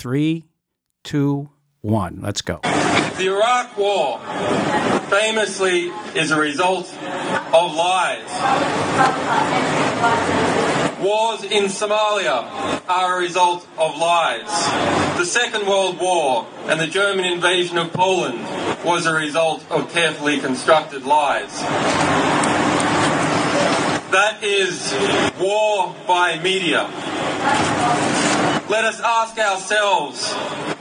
Three, two, one. Let's go. The Iraq War famously is a result of lies. Wars in Somalia are a result of lies. The Second World War and the German invasion of Poland was a result of carefully constructed lies. That is war by media. Let us ask ourselves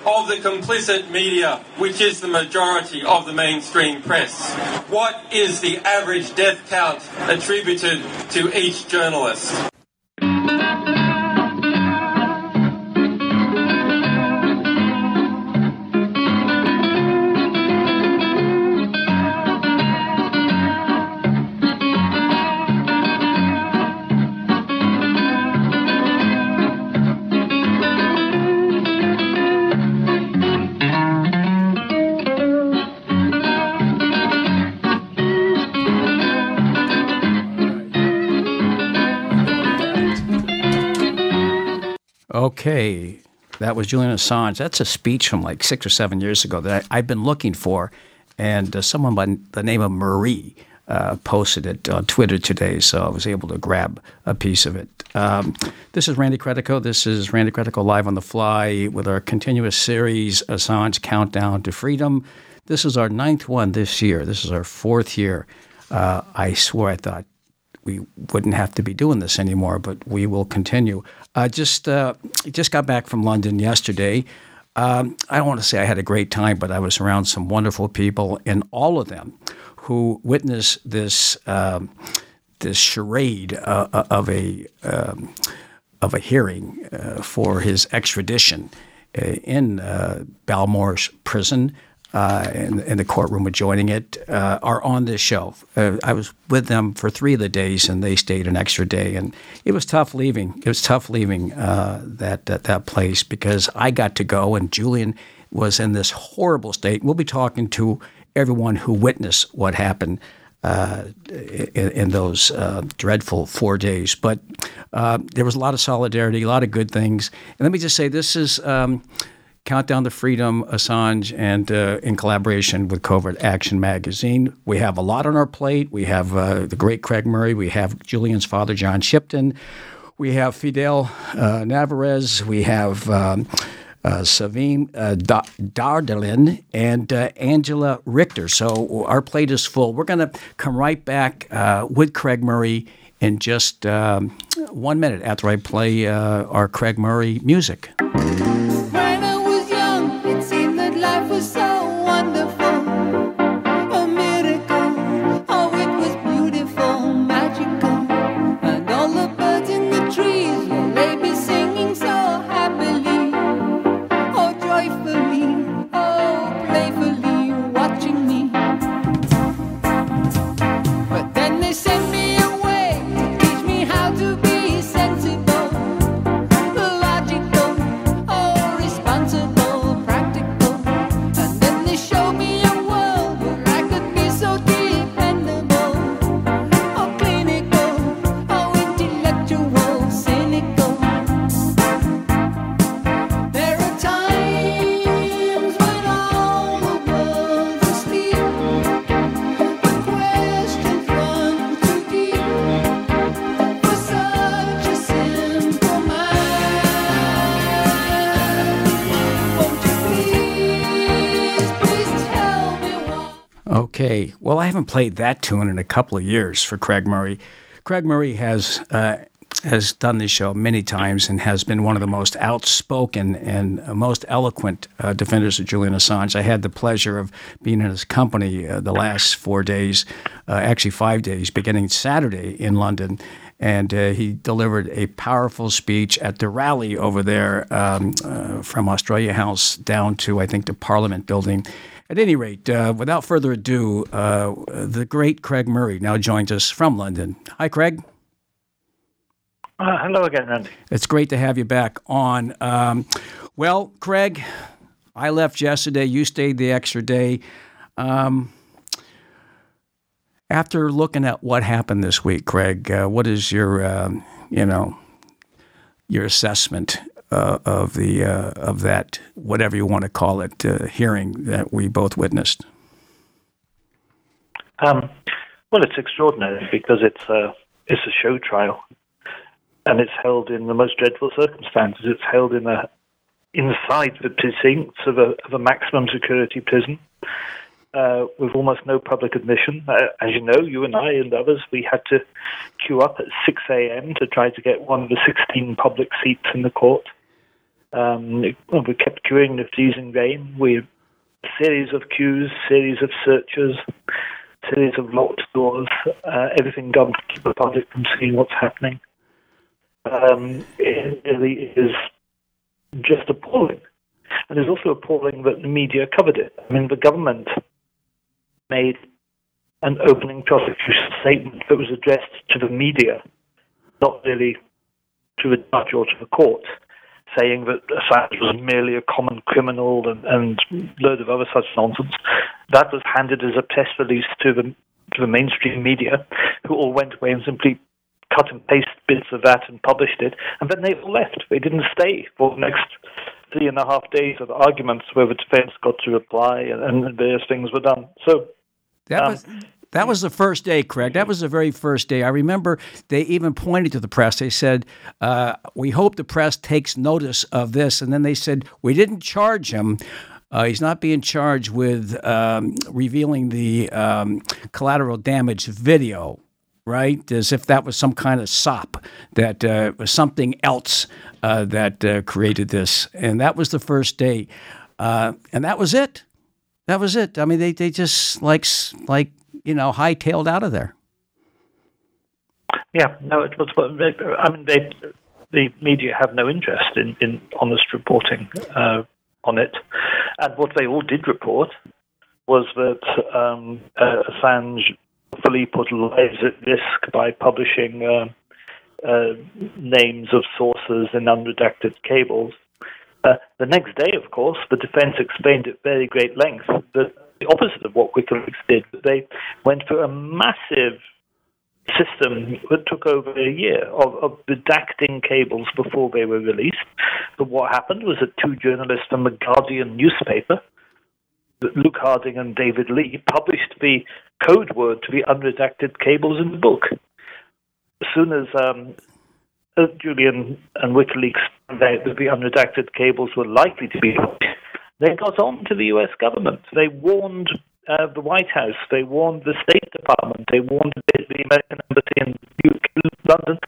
of the complicit media, which is the majority of the mainstream press, what is the average death count attributed to each journalist? Okay, that was Julian Assange. That's a speech from like six or seven years ago that I, have been looking for, and uh, someone by the name of Marie uh, posted it on Twitter today, so I was able to grab a piece of it. Um, this is Randy Credico. This is Randy Credico live on the fly with our continuous series, Assange Countdown to Freedom. This is our ninth one this year. This is our fourth year. Uh, I swore I thought we wouldn't have to be doing this anymore, but we will continue. I just uh, just got back from London yesterday. Um, I don't want to say I had a great time, but I was around some wonderful people, and all of them who witnessed this um, this charade uh, uh of a um, of a hearing uh, for his extradition uh, in uh, Belmarsh prison uh, in, the courtroom adjoining it uh, are on this show. Uh, I was with them for three of the days, and they stayed an extra day. And it was tough leaving. It was tough leaving uh, that, that, that place because I got to go, and Julian was in this horrible state. We'll be talking to everyone who witnessed what happened. Uh, in, in, those uh, dreadful four days. But there was a lot of solidarity, a lot of good things. And let me just say, this is um, Countdown to Freedom, Assange, and uh, in collaboration with Covert Action Magazine. We have a lot on our plate. We have uh, the great Craig Murray. We have Julian's father, John Shipton. We have Fidel uh, Narvaez. We have um, uh, Sevim uh, Dağdelen and uh, Angela Richter. So our plate is full. We're going to come right back uh, with Craig Murray in just um, one minute after I play uh, our Craig Murray music. Haven't played that tune in a couple of years for Craig Murray. Craig Murray has uh, has done this show many times and has been one of the most outspoken and most eloquent uh, defenders of Julian Assange. I had the pleasure of being in his company uh, the last four days, uh, actually five days, beginning Saturday in London. And uh, he delivered a powerful speech at the rally over there um, uh, from Australia House down to, I think, the Parliament building. At any rate, uh, without further ado, uh, the great Craig Murray now joins us from London. Hi, Craig. Uh, hello again, Randy. It's great to have you back on. Um, well, Craig, I left yesterday. You stayed the extra day. Um, after looking at what happened this week, Craig, uh, what is your, um, you know, your assessment uh, of the uh, of that whatever you want to call it uh, hearing that we both witnessed? Um, well, it's extraordinary because it's a it's a show trial, and it's held in the most dreadful circumstances. It's held in a inside the precincts of a of a maximum security prison. Uh, with almost no public admission. Uh, as you know, you and I and others, we had to queue up at 6 a.m. to try to get one of the 16 public seats in the court. Um, we kept queuing the freezing rain. We series of queues, series of searches, series of locked doors, uh, everything done to keep the public from seeing what's happening. Um, it really is just appalling. And it's also appalling that the media covered it. I mean, the government made an opening prosecution statement that was addressed to the media, not really to the judge or to the court, saying that Assange was merely a common criminal and, and load of other such nonsense. That was handed as a press release to the to the mainstream media, who all went away and simply cut and paste bits of that and published it, and then they all left. They didn't stay for the next three and a half days of arguments where the defense got to reply and, and various things were done. So that um, was that was the first day, Craig. That was the very first day. I remember they even pointed to the press. They said, uh, "We hope the press takes notice of this." And then they said, "We didn't charge him." Uh, he's not being charged with um, revealing the um, collateral damage video, right? As if that was some kind of sop, that uh, was something else uh, that uh, created this. And that was the first day. Uh, and that was it. That was it. I mean, they, they just like like you know hightailed out of there. Yeah, no, it was. I mean, they the media have no interest in, in honest reporting uh, on it, and what they all did report was that um, uh, Assange fully put lives at risk by publishing uh, uh names of sources in unredacted cables uh, the next day, of course, the defense explained at very great length that the opposite of what WikiLeaks did. They went for a massive system that took over a year of, of redacting cables before they were released. But what happened was that two journalists from the Guardian newspaper, Luke Harding and David Leigh, published the code word to the unredacted cables in the book. As soon as um, Julian and WikiLeaks found out that the unredacted cables were likely to be they got on to the U.S. government. They warned uh, the White House. They warned the State Department. They warned the, the American Embassy in London.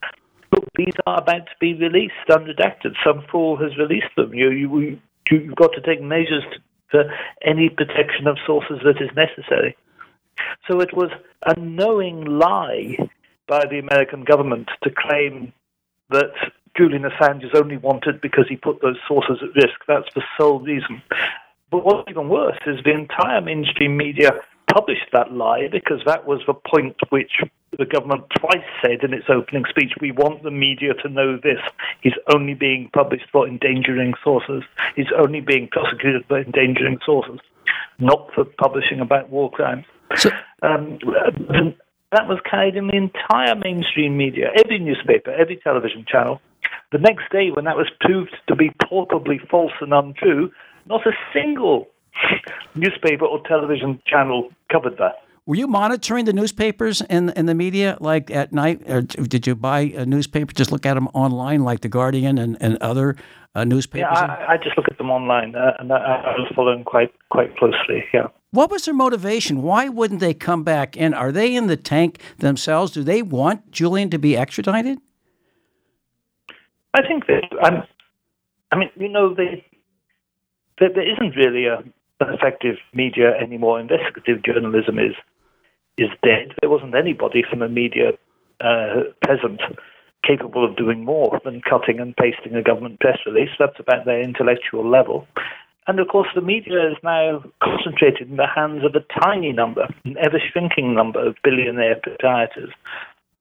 Look, these are about to be released unredacted. Some fool has released them. You, you, you've got to take measures to, for any protection of sources that is necessary. So it was a knowing lie by the American government to claim that Julian Assange is only wanted because he put those sources at risk. That's the sole reason. But what's even worse is the entire mainstream media published that lie because that was the point which the government twice said in its opening speech we want the media to know this. He's only being published for endangering sources. He's only being prosecuted for endangering sources, not for publishing about war crimes. So, um, that was carried in the entire mainstream media, every newspaper, every television channel. The next day, when that was proved to be palpably false and untrue, not a single newspaper or television channel covered that. Were you monitoring the newspapers and, and the media like at night? Or did you buy a newspaper, just look at them online like The Guardian and, and other uh, newspapers? Yeah, I, I, just look at them online uh, and I, I was following quite, quite closely, yeah. What was their motivation? Why wouldn't they come back in? Are they in the tank themselves? Do they want Julian to be extradited? I think that. Um, I mean, you know, they, there, there isn't really a, an effective media anymore. Investigative journalism is is dead. There wasn't anybody from the media uh, present capable of doing more than cutting and pasting a government press release. That's about their intellectual level. And of course, the media is now concentrated in the hands of a tiny number, an ever shrinking number of billionaire proprietors.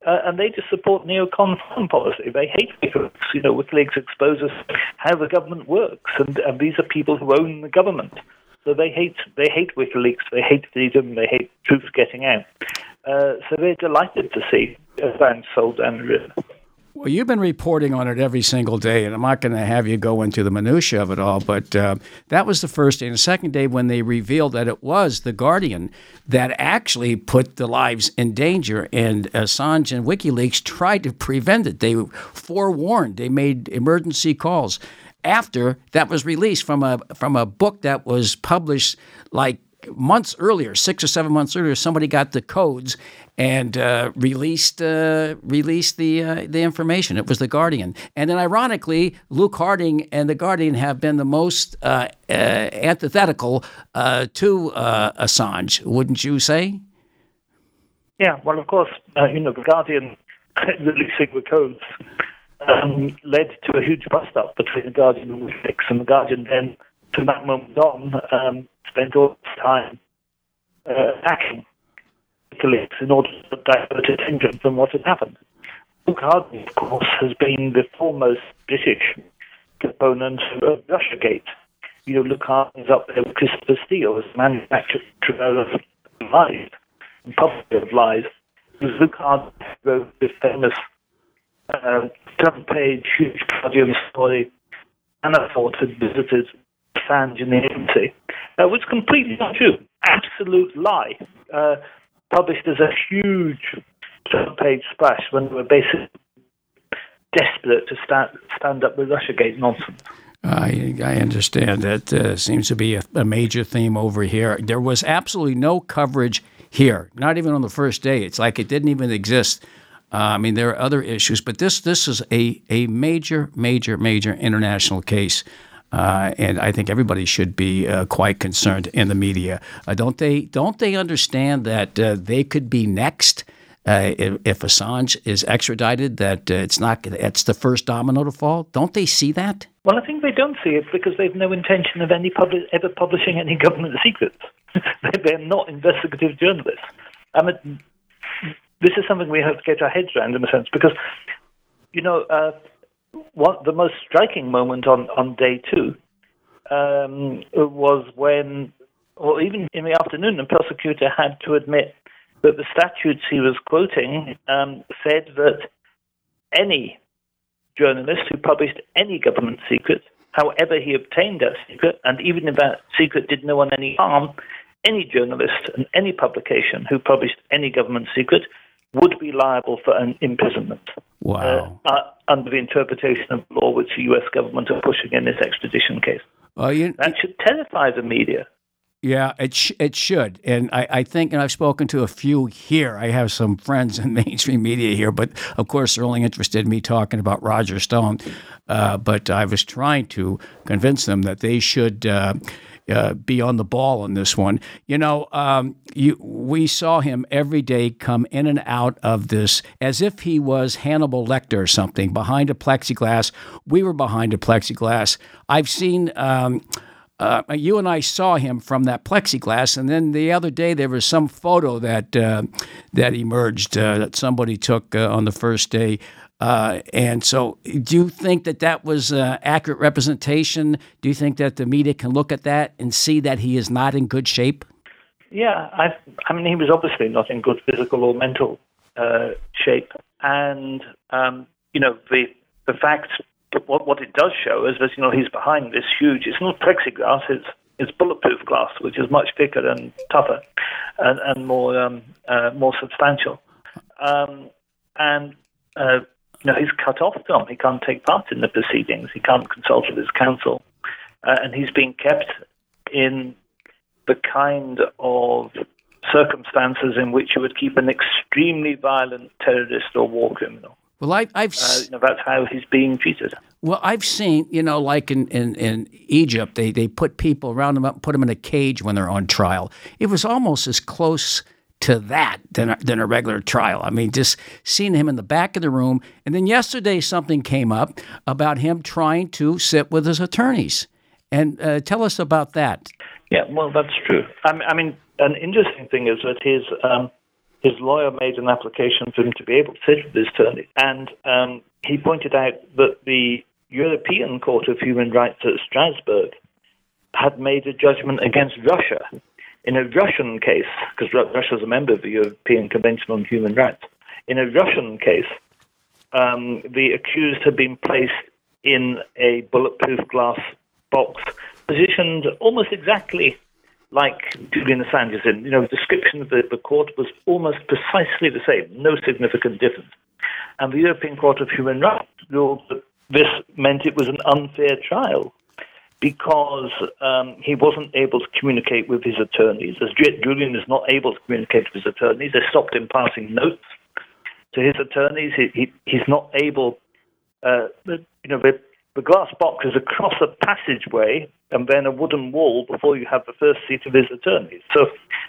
Uh, and they just support neocon foreign policy. They hate WikiLeaks. You know, WikiLeaks exposes how the government works, and, and these are people who own the government. So they hate they hate WikiLeaks. They hate freedom. They hate truth getting out. Uh, so they're delighted to see Assange sold down the river. Well, you've been reporting on it every single day, and I'm not going to have you go into the minutia of it all. But uh, that was the first day, and the second day when they revealed that it was the Guardian that actually put the lives in danger, and Assange and WikiLeaks tried to prevent it. They forewarned. They made emergency calls after that was released from a from a book that was published like months earlier, six or seven months earlier, somebody got the codes and uh, released uh, released the uh, the information. It was the Guardian, and then ironically, Luke Harding and the Guardian have been the most uh, uh, antithetical uh, to Assange. Wouldn't you say? Yeah, well, of course, you know the Guardian releasing the codes um, led to a huge bust up between the Guardian and WikiLeaks, and the Guardian then, from that moment on, um, spent all its time uh, attacking WikiLeaks in order to divert attention from what had happened. Luke of course, has been the foremost British proponent of Russiagate. You know, Luke is up there with Christopher Steele as manufacturer of lies and publisher of lies. Luke Harding wrote the famous uh, front-page, huge Guardian story, Manafort had visited Assange in the embassy, uh, was completely not true. Absolute lie. Uh, published as a huge front-page splash when they were basically desperate to stand, stand up with Russiagate nonsense. I, I understand. That uh, seems to be a, a, major theme over here. There was absolutely no coverage here, not even on the first day. It's like it didn't even exist uh, I mean, there are other issues, but this this is a a major, major, major international case. Uh, and I think everybody should be uh, quite concerned in the media. Uh, don't they? Don't they understand that uh, they could be next uh, if, if, Assange is extradited? That it's not. It's the first domino to fall. Don't they see that? Well, I think they don't see it because they've no intention of any ever publishing any government secrets. They're not investigative journalists. I mean, this is something we have to get our heads around in a sense because, you know, uh, what the most striking moment on, on day two um, was when, or even in the afternoon, the prosecutor had to admit that the statutes he was quoting um, said that any journalist who published any government secret, however he obtained that secret, and even if that secret did no one any harm, any journalist and any publication who published any government secret would be liable for an imprisonment. Wow. Uh, uh, under the interpretation of law which the U.S. government are pushing in this extradition case. Uh, you, that should terrify the media. Yeah, it sh- it should, and I, I think, and I've spoken to a few here. I have some friends in mainstream media here, but of course they're only interested in me talking about Roger Stone. Uh, but I was trying to convince them that they should uh, uh, be on the ball on this one. You know, um, you, we saw him every day come in and out of this as if he was Hannibal Lecter or something behind a plexiglass. We were behind a plexiglass. I've seen. Um, uh, you and I saw him from that plexiglass, and then the other day there was some photo that uh, that emerged uh, that somebody took uh, on the first day uh, and so, do you think that that was uh, accurate representation? Do you think that the media can look at that and see that he is not in good shape? Yeah, I, I mean, he was obviously not in good physical or mental uh, shape, and um, you know the the fact what what it does show is that you know he's behind this huge. It's not plexiglass. It's it's bulletproof glass, which is much thicker and tougher, and, and more um, uh, more substantial. Um, and uh, you know, he's cut off from. He can't take part in the proceedings. He can't consult with his counsel, uh, and he's being kept in the kind of circumstances in which you would keep an extremely violent terrorist or war criminal. Well, I, I've uh, you know, that's how he's being treated. Well, I've seen, you know, like in, in, in Egypt, they, they put people around them up, put them in a cage when they're on trial. It was almost as close to that than a, than a regular trial. I mean, just seeing him in the back of the room. And then yesterday, something came up about him trying to sit with his attorneys. And uh, tell us about that. Yeah, well, that's true. I mean, an interesting thing is that his um, his lawyer made an application for him to be able to sit with his attorney, and um, he pointed out that the European Court of Human Rights at Strasbourg had made a judgment against Russia in a Russian case, because Russia is a member of the European Convention on Human Rights, in a Russian case, um, the accused had been placed in a bulletproof glass box, positioned almost exactly like Julian Assange is in. You know, the description of the, the court was almost precisely the same, no significant difference. And the European Court of Human Rights ruled that this meant it was an unfair trial because um, he wasn't able to communicate with his attorneys. As Julian is not able to communicate with his attorneys, they stopped him passing notes to his attorneys. He, he, he's not able, uh, you know, the, the glass box is across a passageway and then a wooden wall before you have the first seat of his attorneys. So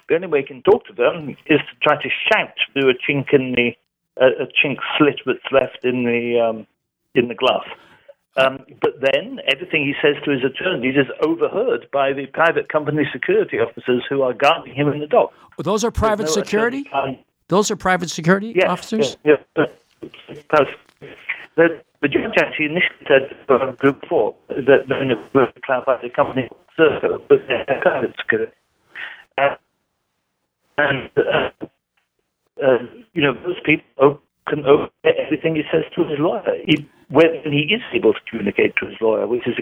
the only way he can talk to them is to try to shout through a chink in the a, a chink slit that's left in the um, in the glass. Um, but then everything he says to his attorneys is overheard by the private company security officers who are guarding him in the dock. Well, those are private no security. Those are private security yes, officers. Yes, yes. The, the judge actually initially said for Group Four that the to clarify the company Serco, but they're private security. Uh, and uh, uh, you know, those people can open everything he says to his lawyer. He, when he is able to communicate to his lawyer, which is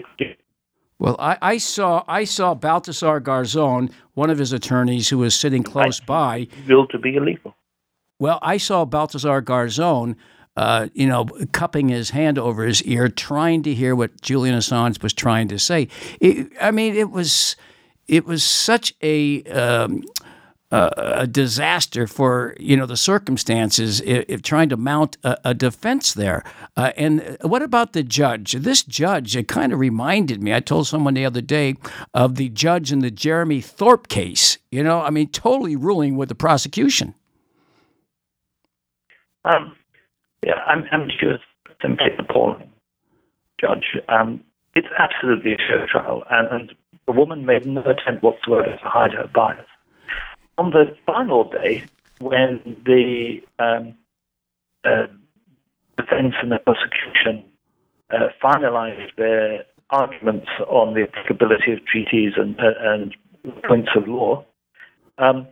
well, I, I, saw I saw Baltasar Garzon, one of his attorneys, who was sitting close I, by. Will to be illegal. Well, I saw Baltasar Garzon, uh, you know, cupping his hand over his ear, trying to hear what Julian Assange was trying to say. It, I mean, it was it was such a um, a disaster for you know the circumstances if, if trying to mount a, a defense there. Uh, and what about the judge? This judge, it kind of reminded me. I told someone the other day of the judge in the Jeremy Thorpe case. You know, I mean, totally ruling with the prosecution. Um, yeah, I'm, I'm appalling, Judge. Um, it's absolutely a show trial, and, and the woman made no attempt whatsoever to hide her bias on the final day, when the um, uh, defense and the prosecution uh, finalized their arguments on the applicability of treaties and, uh, and points of law, um,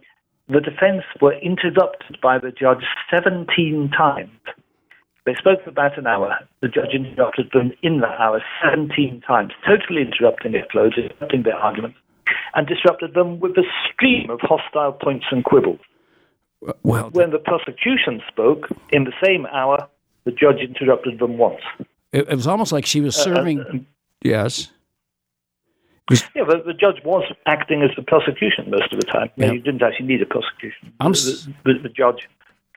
the defense were interrupted by the judge 17 times. They spoke for about an hour. The judge interrupted them in that hour 17 times, totally interrupting their flow, interrupting their arguments and disrupted them with a stream of hostile points and quibbles. Well, when the prosecution spoke in the same hour, the judge interrupted them once. It, it was almost like she was uh, serving. Uh, uh, yes. Yeah, but the judge was acting as the prosecution most of the time. Yeah. You didn't actually need a prosecution. I'm the, the, the judge.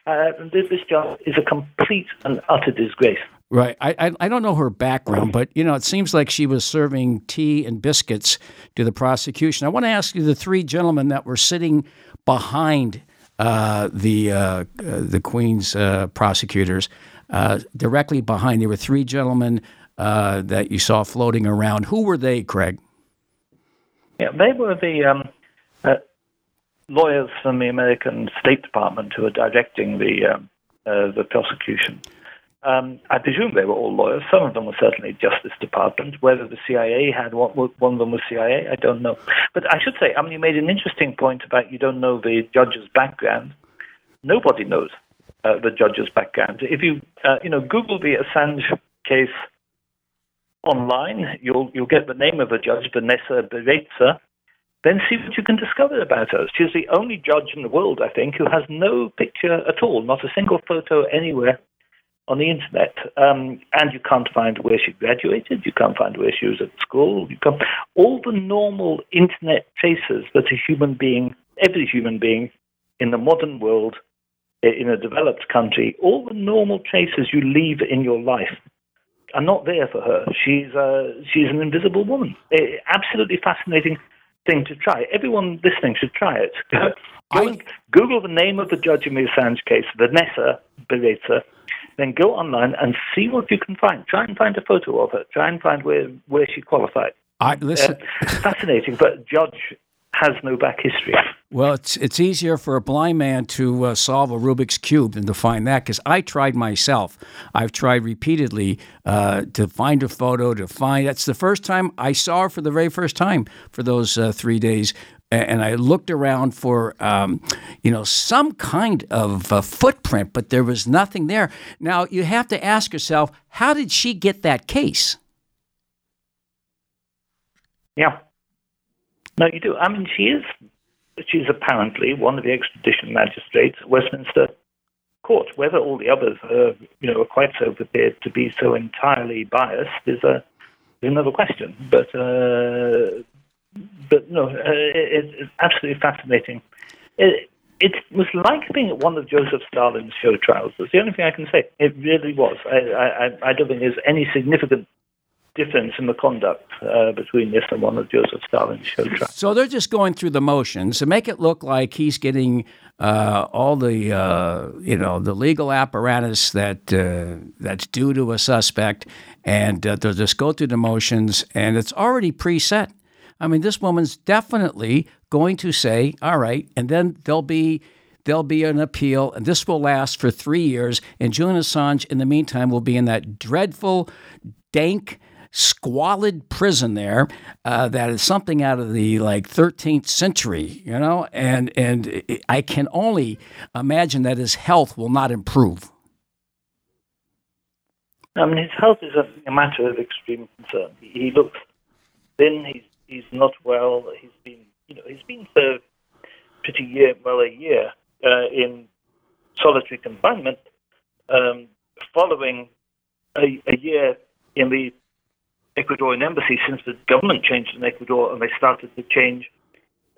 Uh, this judge is a complete and utter disgrace. Right. I, I, I don't know her background, but you know it seems like she was serving tea and biscuits to the prosecution. I want to ask you the three gentlemen that were sitting behind uh, the uh, uh, the Queen's uh, prosecutors, uh, directly behind. There were three gentlemen uh, that you saw floating around. Who were they, Craig? Yeah, they were the um, lawyers from the American State Department who were directing the um, the prosecution. Um, I presume they were all lawyers. Some of them were certainly Justice Department. Whether the CIA had one, one of them was CIA, I don't know. But I should say, I mean, you made an interesting point about you don't know the judge's background. Nobody knows uh, the judge's background. If you, uh, you know, Google the Assange case online, you'll you'll get the name of the judge, Vanessa Baraitser. Then see what you can discover about her. She's the only judge in the world, I think, who has no picture at all, not a single photo anywhere on the internet, um, and you can't find where she graduated. You can't find where she was at school. You can't all the normal internet traces that a human being, every human being, in the modern world, in a developed country, all the normal traces you leave in your life are not there for her. She's uh, she's an invisible woman. A, absolutely fascinating thing to try. Everyone listening should try it. I... Google the name of the judge in the Assange case, Vanessa Baraitser then go online and see what you can find. Try and find a photo of her. Try and find where, where she qualified. I, listen. Uh, fascinating, but Judge has no back history. Well, it's it's easier for a blind man to uh, solve a Rubik's cube than to find that because I tried myself. I've tried repeatedly uh, to find a photo to find. That's the first time I saw her for the very first time for those uh, three days. And I looked around for, um, you know, some kind of footprint, but there was nothing there. Now you have to ask yourself, how did she get that case? Yeah. No, you do. I mean, she is. She's apparently one of the extradition magistrates at Westminster Court. Whether all the others, are, you know, are quite so prepared to be so entirely biased is a is another question. But uh, but no, uh, it, it's absolutely fascinating. It, it was like being at one of Joseph Stalin's show trials. That's the only thing I can say. It really was. I, I, I don't think there's any significant difference in the conduct uh, between this and one of Joseph Stalin's show trials. So they're just going through the motions to make it look like he's getting uh, all the uh, you know the legal apparatus that uh, that's due to a suspect, and uh, they'll just go through the motions, and it's already preset. I mean, this woman's definitely going to say, "All right," and then there'll be there'll be an appeal, and this will last for three years. And Julian Assange, in the meantime, will be in that dreadful, dank, squalid prison there uh, that is something out of the like 13th century, you know. And and I can only imagine that his health will not improve. I mean, his health is a, matter of extreme concern. He looks thin. He's he's not well. He's been, you know, he's been for pretty year, well, a year uh, in solitary confinement, um, following a, a, year in the Ecuadorian embassy since the government changed in Ecuador and they started to change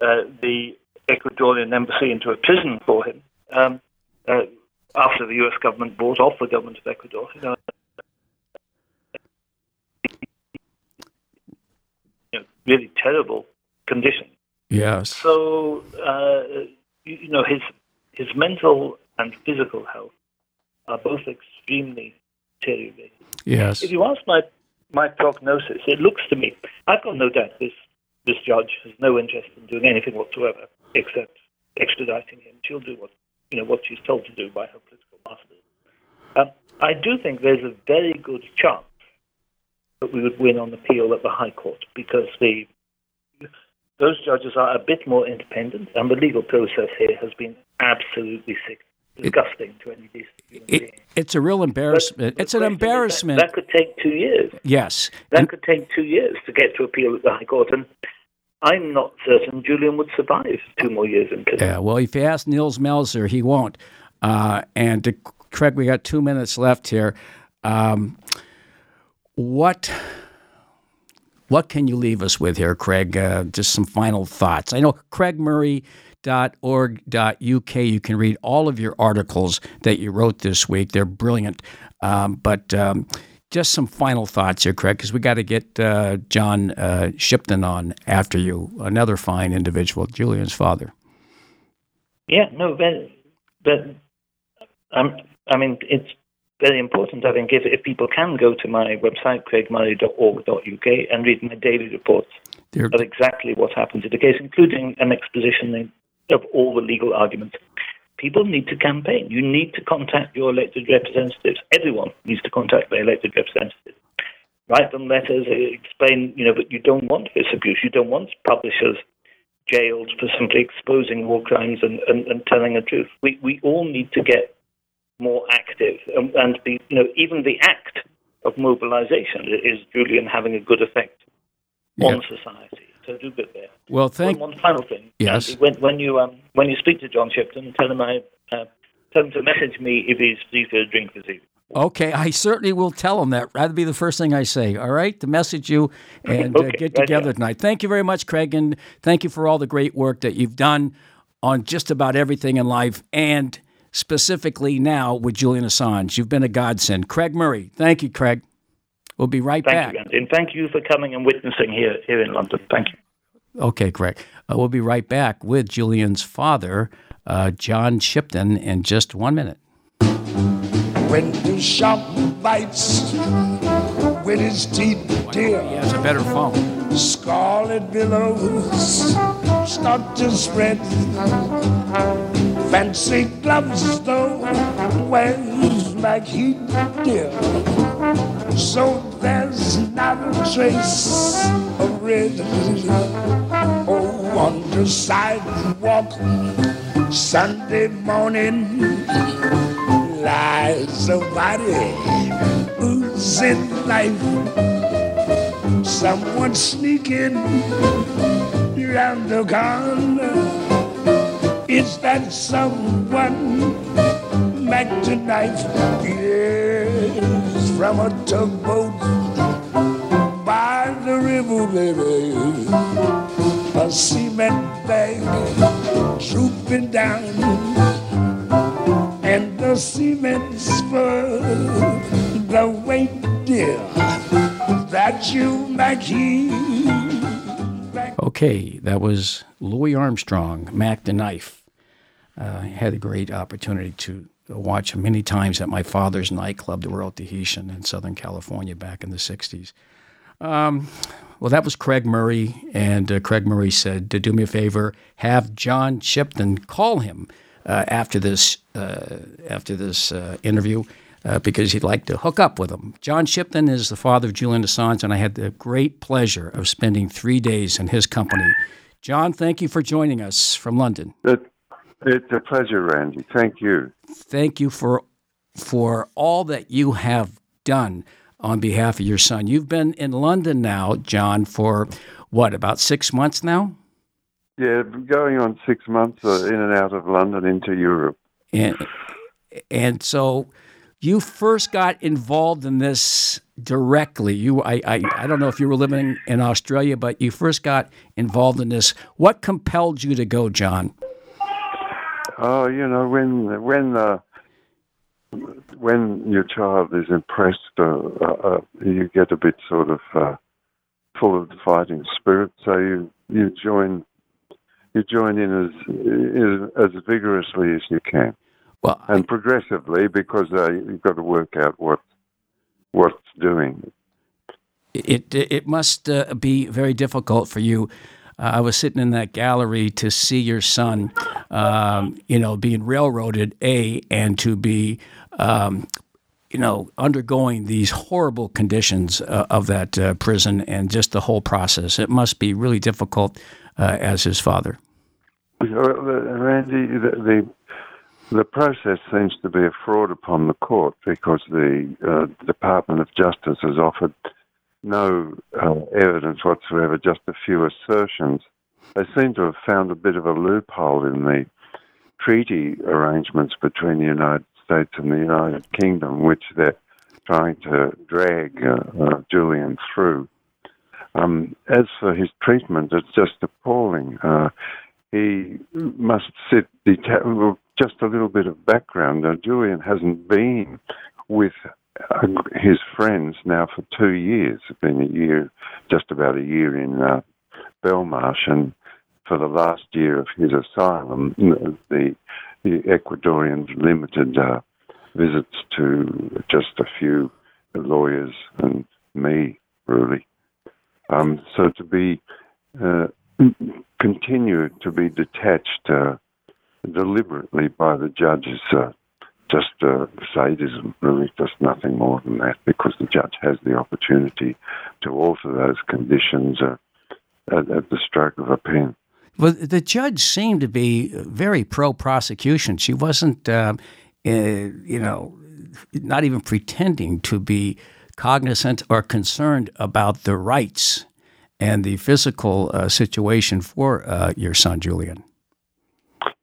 uh, the Ecuadorian embassy into a prison for him. Um, uh, after the U.S. government bought off the government of Ecuador, you know, really terrible condition. Yes. So uh, you, you, know his his mental and physical health are both extremely deteriorated. Yes. If you ask my my prognosis, it looks to me I've got no doubt this this judge has no interest in doing anything whatsoever except extraditing him. She'll do what you know what she's told to do by her political masters. Um, I do think there's a very good chance that we would win on appeal at the High Court because the those judges are a bit more independent, and the legal process here has been absolutely sick, disgusting it, to any decent it. It's a real embarrassment. But it's an embarrassment. That, that, could take two years. Yes, that and, could take two years to get to appeal at the High Court, and I'm not certain Julian would survive two more years in prison. Yeah, well, if you ask Nils Melzer, he won't. Uh, and to, Craig, we got two minutes left here. Um, what what can you leave us with here, Craig? Uh, just some final thoughts. I know craigmurray.org.uk. You can read all of your articles that you wrote this week. They're brilliant. Um, but um, just some final thoughts here, Craig, because we got to get uh, John uh, Shipton on after you, another fine individual, Julian's father. Yeah, no, but, but um, I mean, it's very important, I think, if, if people can go to my website, craigmurray.org.uk, and read my daily reports They're... of exactly what happened to the case, including an exposition of all the legal arguments. People need to campaign. You need to contact your elected representatives. Everyone needs to contact their elected representatives. Write them letters, uh, explain, you know, that you don't want this abuse. You don't want publishers jailed for simply exposing war crimes and, and, and telling the truth. We, we all need to get more active and, and be, you know, even the act of mobilization is Julian having a good effect yeah. on society. So do good there. Well, thank. One, one final thing. Yes. When, when you um, when you speak to John Shipton, tell him I uh, tell him to message me if he's free for a drink this evening. Okay, I certainly will tell him that. That'd be the first thing I say. All right, to message you and uh, okay, uh, get together tonight. Thank you very much, Craig, and thank you for all the great work that you've done on just about everything in life and specifically now with Julian Assange. You've been a godsend. Craig Murray. Thank you, Craig. We'll be right thank back. You, and thank you for coming and witnessing here, here in London. Thank you. Okay, Craig. Uh, we'll be right back with Julian's father, uh, John Shipton, in just one minute. When the shark bites with his teeth, dear. He has a better phone. Scarlet billows start to spread Fancy gloves though wears like heat, dear. So there's not a trace of red. Oh, on the sidewalk Sunday morning lies somebody who's in life. Someone sneaking around the corner. Is that someone back tonight? Yes, from a tugboat by the river, baby. A cement bag drooping down, and the cement's for the weight, dear, that you might keep. Okay, that was Louis Armstrong, Mack the Knife. Uh, I had a great opportunity to watch him many times at my father's nightclub, the Royal Tahitian in Southern California back in the 60s. Um, well, that was Craig Murray, and uh, Craig Murray said, to do me a favor, have John Shipton call him uh, after this uh, after this uh, interview uh, because he'd like to hook up with him. John Shipton is the father of Julian Assange, and I had the great pleasure of spending three days in his company. John, thank you for joining us from London. It's a pleasure, Randy. Thank you. Thank you for for all that you have done on behalf of your son. You've been in London now, John, for what about six months now? Yeah, going on six months uh, in and out of London into Europe. And and so you first got involved in this directly. You, I, I, I don't know if you were living in Australia, but you first got involved in this. What compelled you to go, John? Oh, you know, when when uh, when your child is impressed, uh, uh, uh, you get a bit sort of uh, full of the fighting spirit. So you you join you join in as as vigorously as you can. Well, and progressively because uh, you've got to work out what what's doing. It it must uh, be very difficult for you. Uh, I was sitting in that gallery to see your son, um, you know, being railroaded, a, and to be, um, you know, undergoing these horrible conditions uh, of that uh, prison and just the whole process. It must be really difficult uh, as his father. Randy, the, the the process seems to be a fraud upon the court because the uh, Department of Justice has offered no uh, evidence whatsoever, just a few assertions. They seem to have found a bit of a loophole in the treaty arrangements between the United States and the United Kingdom, which they're trying to drag uh, uh, Julian through. Um, as for his treatment, it's just appalling. Uh, he must sit deta- just a little bit of background. Now, Julian hasn't been with uh, his friends now for two years. It's been a year, just about a year in uh, Belmarsh, and for the last year of his asylum, the the Ecuadorians limited uh, visits to just a few lawyers and me, really. Um, so to be uh, continue to be detached uh, deliberately by the judges uh, just uh, sadism, really, just nothing more than that, because the judge has the opportunity to alter those conditions uh, at, at, the stroke of a pen. Well, the judge seemed to be very pro prosecution. She wasn't, uh, uh, you know, not even pretending to be cognizant or concerned about the rights and the physical uh, situation for uh, your son, Julian.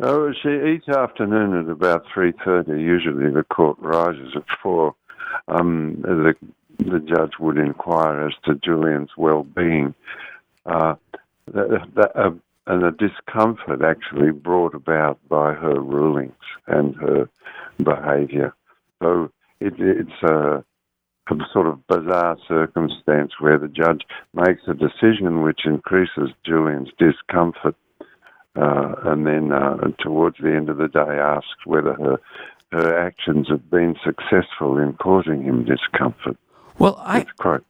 Oh, see, each afternoon at about three thirty, usually the court rises at four. Um, the the judge would inquire as to Julian's well-being. Uh, uh, and the discomfort actually brought about by her rulings and her behaviour. So it, it's a, a sort of bizarre circumstance where the judge makes a decision which increases Julian's discomfort uh, and then uh, towards the end of the day asks whether her her actions have been successful in causing him discomfort. Well, I quite.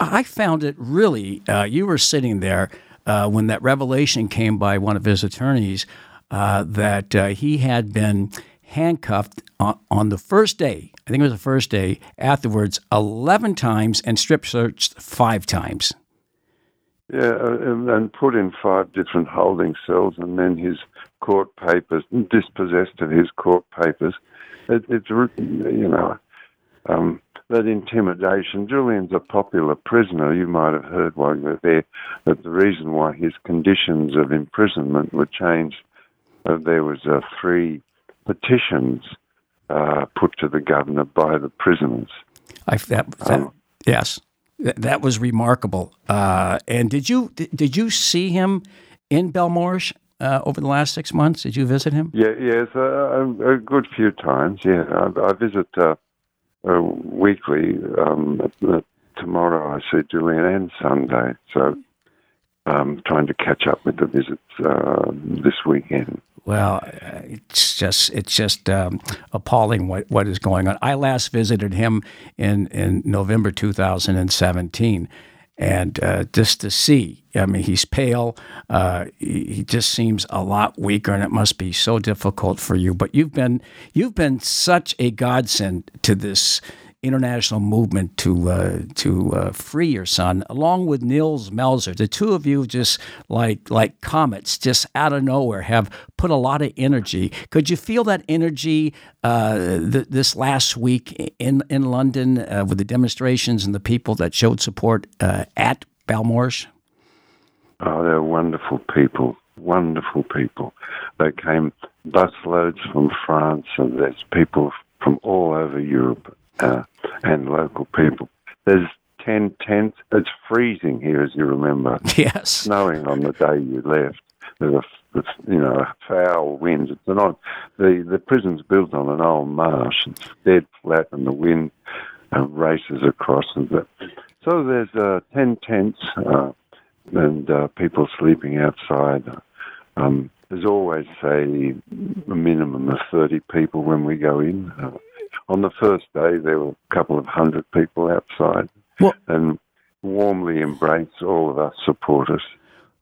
I found it really. Uh, you were sitting there uh, when that revelation came by one of his attorneys uh, that uh, he had been handcuffed on, the first day. I think it was the first day. Afterwards, eleven times and strip searched five times. Yeah, uh, and put in five different holding cells, and then his court papers, dispossessed of his court papers. It, it's, you know, um, that intimidation. Julian's a popular prisoner. You might have heard while you were there that the reason why his conditions of imprisonment were changed, uh, there was a three petitions uh, put to the governor by the prisoners. I, that, that, um, yes, that, that, was remarkable. Uh, and did you did you see him in Belmarsh uh, over the last six months? Did you visit him? Yeah, yes, uh, a, a good few times. Yeah, I, I visit uh, uh, weekly. Um, tomorrow I see Julian and Sunday, so I'm trying to catch up with the visits uh, this weekend. Well, it's just it's just um, appalling what, what is going on. I last visited him in in November 2017, and uh, just to see, I mean, he's pale. Uh, he, he, just seems a lot weaker, and it must be so difficult for you. But you've been you've been such a godsend to this international movement to uh, to uh, free your son, along with Nils Melzer. The two of you, just like like comets, just out of nowhere, have put a lot of energy. Could you feel that energy uh, th- this last week in in London uh, with the demonstrations and the people that showed support uh, at Belmarsh? Oh, they're wonderful people. Wonderful people. They came busloads from France, and there's people from all over Europe uh, and local people. There's 10 tents. It's freezing here, as you remember. Yes. Snowing on the day you left. There's a, you know, foul winds. It's an the, the prison's built on an old marsh. It's dead flat and the wind uh, races across. And the, so there's uh, 10 tents uh, and uh, people sleeping outside. Um, there's always, say, a minimum of 30 people when we go in. Uh, on the first day, there were a couple of hundred people outside well, and warmly embraced all of us supporters.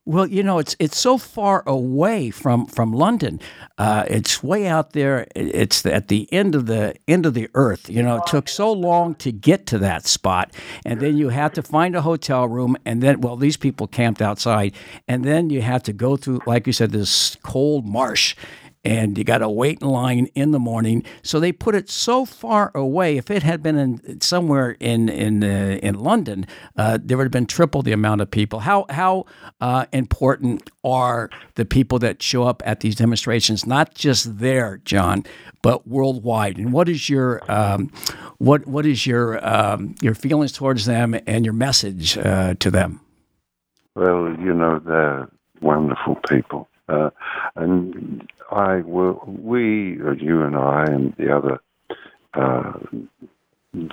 Well, you know, it's it's so far away from from London. Uh, it's way out there. It's at the end of the end of the earth. You know, it took so long to get to that spot, and then you had to find a hotel room, and then well, these people camped outside, and then you had to go through, like you said, this cold marsh and you got to wait in line in the morning. So they put it so far away. If it had been in somewhere in in uh, in London, uh, there would have been triple the amount of people. How how uh, important are the people that show up at these demonstrations? Not just there, John, but worldwide. And what is your um, what what is your um, your feelings towards them and your message uh, to them? Well, you know they're wonderful people. Uh, and I we, you and I, and the other uh,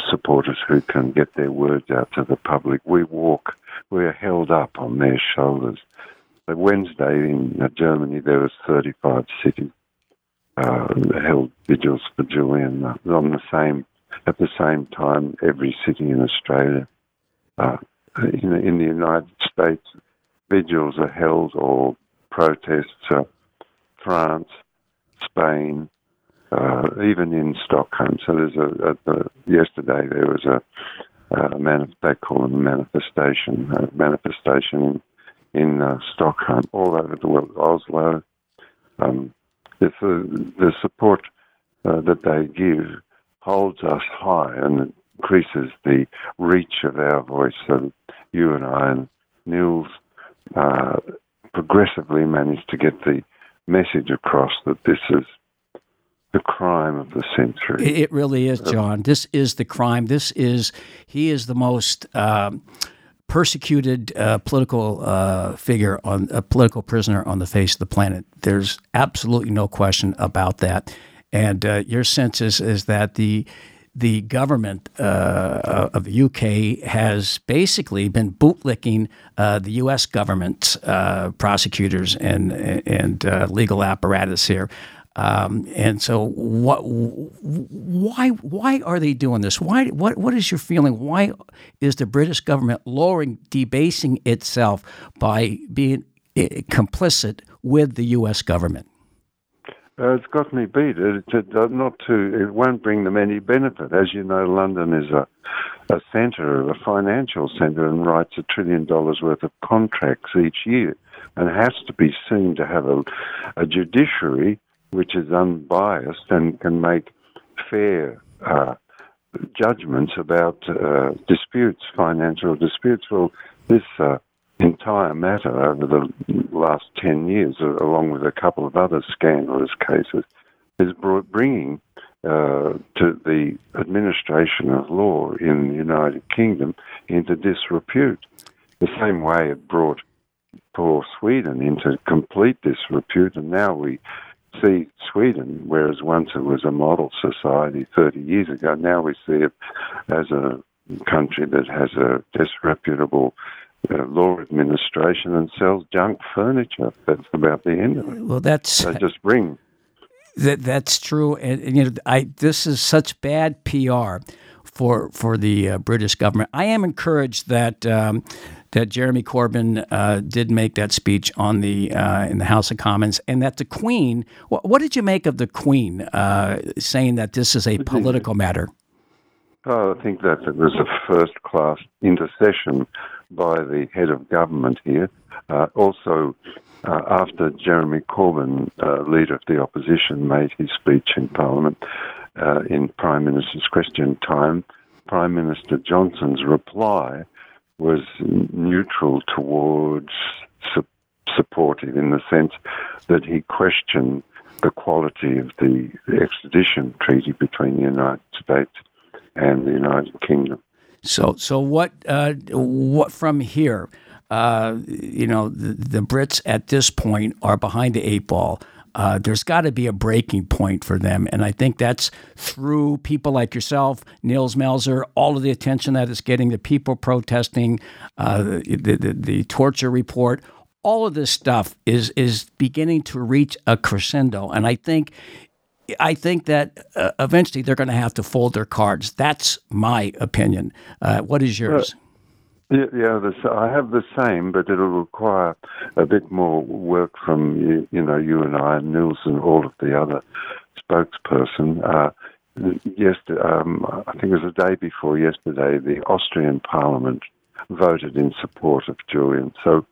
supporters who can get their words out to the public, we walk, we're held up on their shoulders. But Wednesday in uh, Germany, there was 35 cities uh, held vigils for Julian uh, on the same at the same time every city in Australia. Uh, in, in the United States, vigils are held or protests, uh, France, Spain, uh, even in Stockholm. So there's a, a, a yesterday there was a, a manif- they call them a manifestation, a manifestation in, in uh, Stockholm, all over the world, Oslo. Um, the, the support uh, that they give holds us high and increases the reach of our voice. So you and I and Nils uh, progressively managed to get the message across that this is the crime of the century. It really is, John. This is the crime. This is, he is the most. Um, persecuted uh, political uh, figure on a political prisoner on the face of the planet. There's absolutely no question about that. And uh, your sense is, is that the the government uh, of the UK has basically been bootlicking uh, the U.S. government uh, prosecutors and and uh, legal apparatus here. Um, and so, what? Why? Why are they doing this? Why? What? What is your feeling? Why is the British government lowering, debasing itself by being eh, complicit with the U.S. government? Uh, it's got me beat. It, it, it, not to. It won't bring them any benefit. As you know, London is a a centre, a financial centre, and writes a trillion dollars worth of contracts each year, and has to be seen to have a, a judiciary which is unbiased and can make fair uh, judgments about uh, disputes, financial disputes. Well, this uh, entire matter over the last 10 years, along with a couple of other scandalous cases, is bringing uh, to the administration of law in the United Kingdom into disrepute. The same way it brought poor Sweden into complete disrepute, and now we see Sweden, whereas once it was a model society 30 years ago, now we see it as a country that has a disreputable uh, law administration and sells junk furniture. That's about the end of it. Well, that's they just bring. That that's true, and, and you know, I this is such bad PR for for the uh, British government. I am encouraged that um, that Jeremy Corbyn uh, did make that speech on the uh, in the House of Commons, and that the Queen. What, what did you make of the Queen uh, saying that this is a political matter? Oh, I think that it was a first class intercession by the head of government here. Uh, also, uh, after Jeremy Corbyn, uh, leader of the opposition, made his speech in Parliament in Prime Minister's question time, Prime Minister Johnson's reply was neutral towards su- supportive in the sense that he questioned the quality of the extradition treaty between the United States and the United Kingdom. So, so what? Uh, what from here? Uh, you know, the, the, Brits at this point are behind the eight ball. Uh, there's got to be a breaking point for them, and I think that's through people like yourself, Nils Melzer, all of the attention that is getting, the people protesting, uh, the, the, the torture report, all of this stuff is is beginning to reach a crescendo, and I think I think that uh, eventually they're going to have to fold their cards. That's my opinion. Uh, what is yours? yeah, yeah the, I have the same, but it'll require a bit more work from you, you know, you and I, and Nils, and all of the other spokesperson. Uh, yesterday, um, I think it was the day before yesterday, the Austrian Parliament voted in support of Julian. So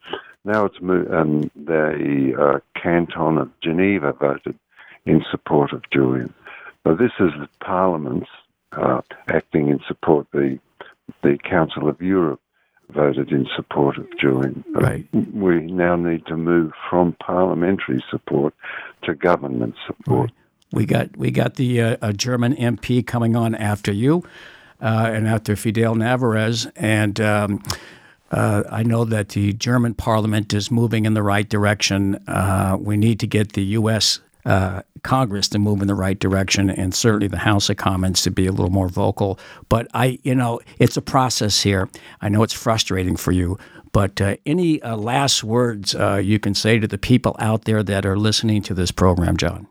now it's moved, and the uh, Canton of Geneva voted in support of Julian. So this is the Parliament's uh, acting in support. The the Council of Europe voted in support of Julian. Right. We now need to move from parliamentary support to government support. Right. We got we got the uh, German MP coming on after you, uh, and after Fidel Navarrete, and. Um, uh, I know that the German parliament is moving in the right direction. Uh, we need to get the U.S uh, Congress to move in the right direction, and certainly the House of Commons to be a little more vocal. But I, you know, it's a process here. I know it's frustrating for you, but uh, any uh, last words uh, you can say to the people out there that are listening to this program, John?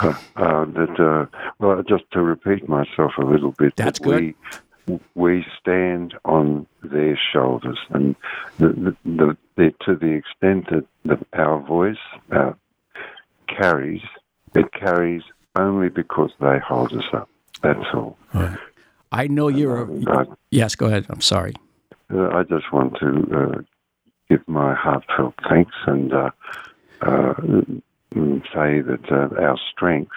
Uh, that uh, well, just to repeat myself a little bit. That's that good. We, we stand on their shoulders, and the, the, the, the, to the extent that the, our voice, our carries, it carries only because they hold us up. That's all. Right. I know you're. A, yes, go ahead. I'm sorry. Uh, I just want to uh, give my heartfelt thanks and uh, uh say that uh, our strength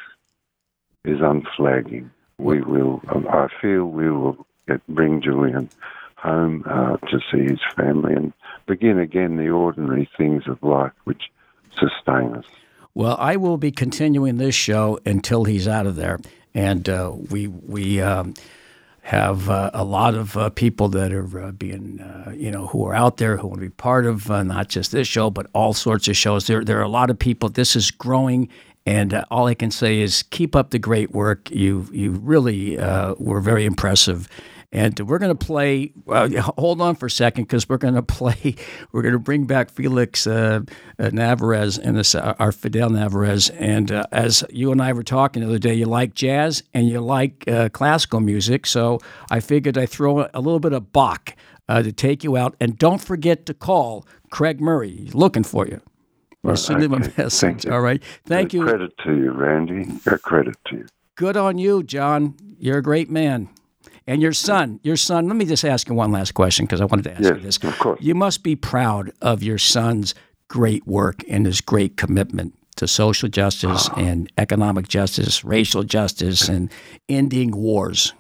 is unflagging. We will. Um, I feel we will get, bring Julian home uh, to see his family and begin again the ordinary things of life which sustain us. Well, I will be continuing this show until he's out of there, and uh, we we um, have uh, a lot of uh, people that are uh, being uh, you know who are out there who want to be part of uh, not just this show but all sorts of shows. There there are a lot of people. This is growing. And all I can say is keep up the great work. You you really were very impressive, and we're going to play. Uh, hold on for a second, because we're going to play. We're going to bring back Felix uh, uh, Navarrete and this, uh, our Fidel Navarrete. And uh, as you and I were talking the other day, you like jazz and you like uh, classical music. So I figured I'd throw a little bit of Bach to take you out. And don't forget to call Craig Murray. He's looking for you. We'll send him a message. All right. Thank you. Credit to you, Randy. Credit to you. Good on you, John. You're a great man. And your son, your son, let me just ask you one last question because I wanted to ask you Yes, this. of course. You must be proud of your son's great work and his great commitment to social justice and economic justice, racial justice, and ending wars.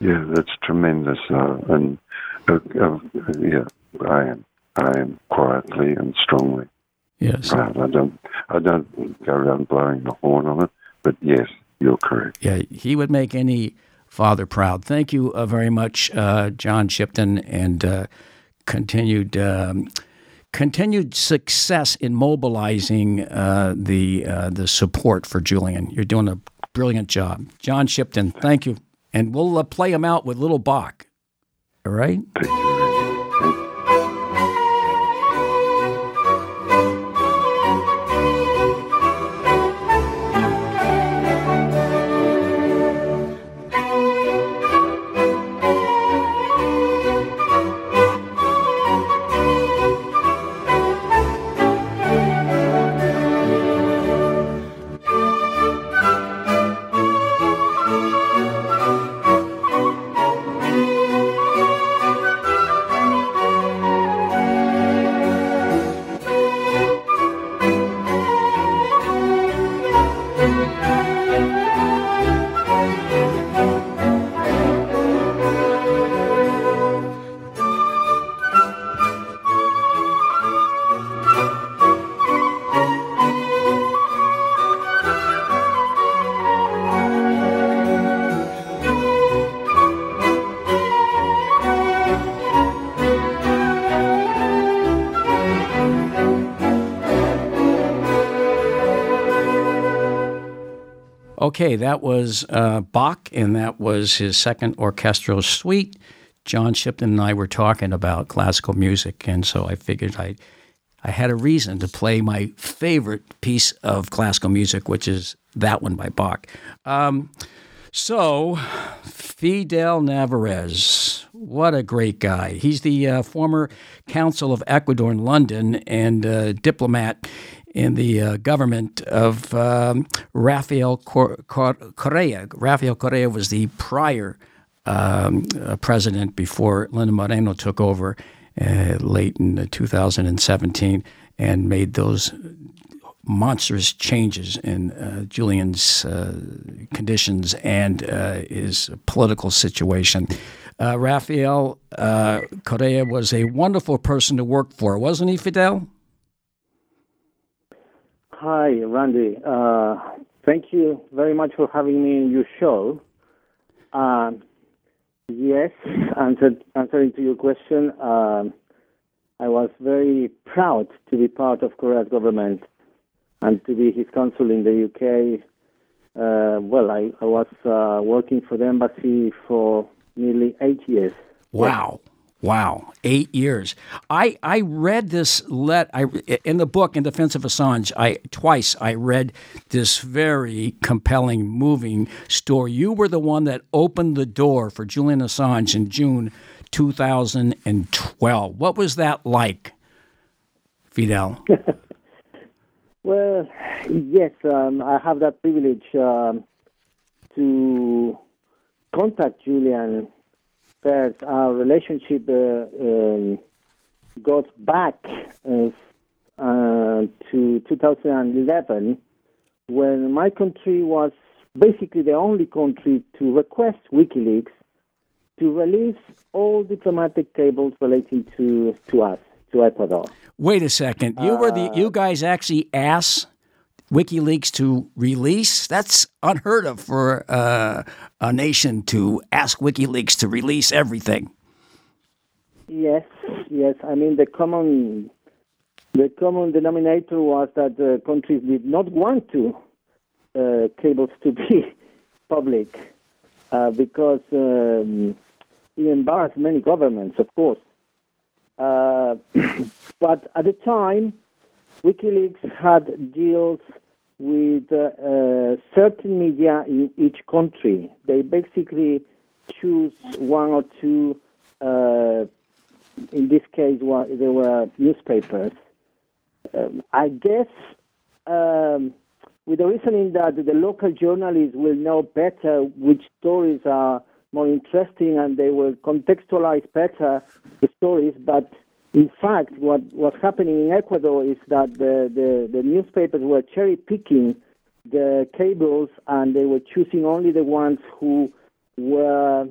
Yeah, that's tremendous. Uh, and uh, uh, yeah, I am. I am quietly and strongly Yes. proud. I don't. I don't go around blowing the horn on it. But yes, you're correct. Yeah, he would make any father proud. Thank you uh, very much, uh, John Shipton, and uh, continued um, continued success in mobilizing uh, the uh, the support for Julian. You're doing a brilliant job, John Shipton. Thank you, and we'll play him out with Little Bach. All right. Okay, that was uh, Bach, and that was his second orchestral suite. John Shipton and I were talking about classical music, and so I figured I, I had a reason to play my favorite piece of classical music, which is that one by Bach. Um, so, Fidel Narvaez, what a great guy. He's the uh, former consul of Ecuador in London and uh, diplomat in the uh, government of um, Rafael Cor- Cor- Correa. Rafael Correa was the prior um, uh, president before Lenín Moreno took over uh, late in uh, 2017 and made those monstrous changes in uh, Julian's uh, conditions and his political situation. Rafael Correa was a wonderful person to work for, wasn't he, Fidel? Hi, Randy. Uh, thank you very much for having me in your show. Um, yes, answer, answering to your question, um, I was very proud to be part of Correa's government and to be his consul in the UK. Uh, well, I, I was uh, working for the embassy for nearly eight years. Wow. Wow, eight years. I, I read this let I in the book in defense of Assange. I twice I read this very compelling, moving story. You were the one that opened the door for Julian Assange in June 2012. What was that like, Fidel? Well, yes, um, I have that privilege um, to contact Julian first. Our relationship uh, um, goes back uh, uh, to 2011 when my country was basically the only country to request WikiLeaks to release all diplomatic cables relating to, to us, to Ecuador. Wait a second. You were the you guys actually asked WikiLeaks to release? That's unheard of for uh, a nation to ask WikiLeaks to release everything. Yes, yes. I mean the common the common denominator was that the countries did not want to uh, cables to be public uh, because um, it embarrassed many governments, of course. Uh, but at the time, WikiLeaks had deals with uh, uh, certain media in each country. They basically choose one or two. Uh, in this case, wa- there were newspapers, um, I guess um, with the reasoning that the local journalists will know better which stories are more interesting and they will contextualize better the stories. But in fact, what what's happening in Ecuador is that the, the, the newspapers were cherry picking the cables and they were choosing only the ones who were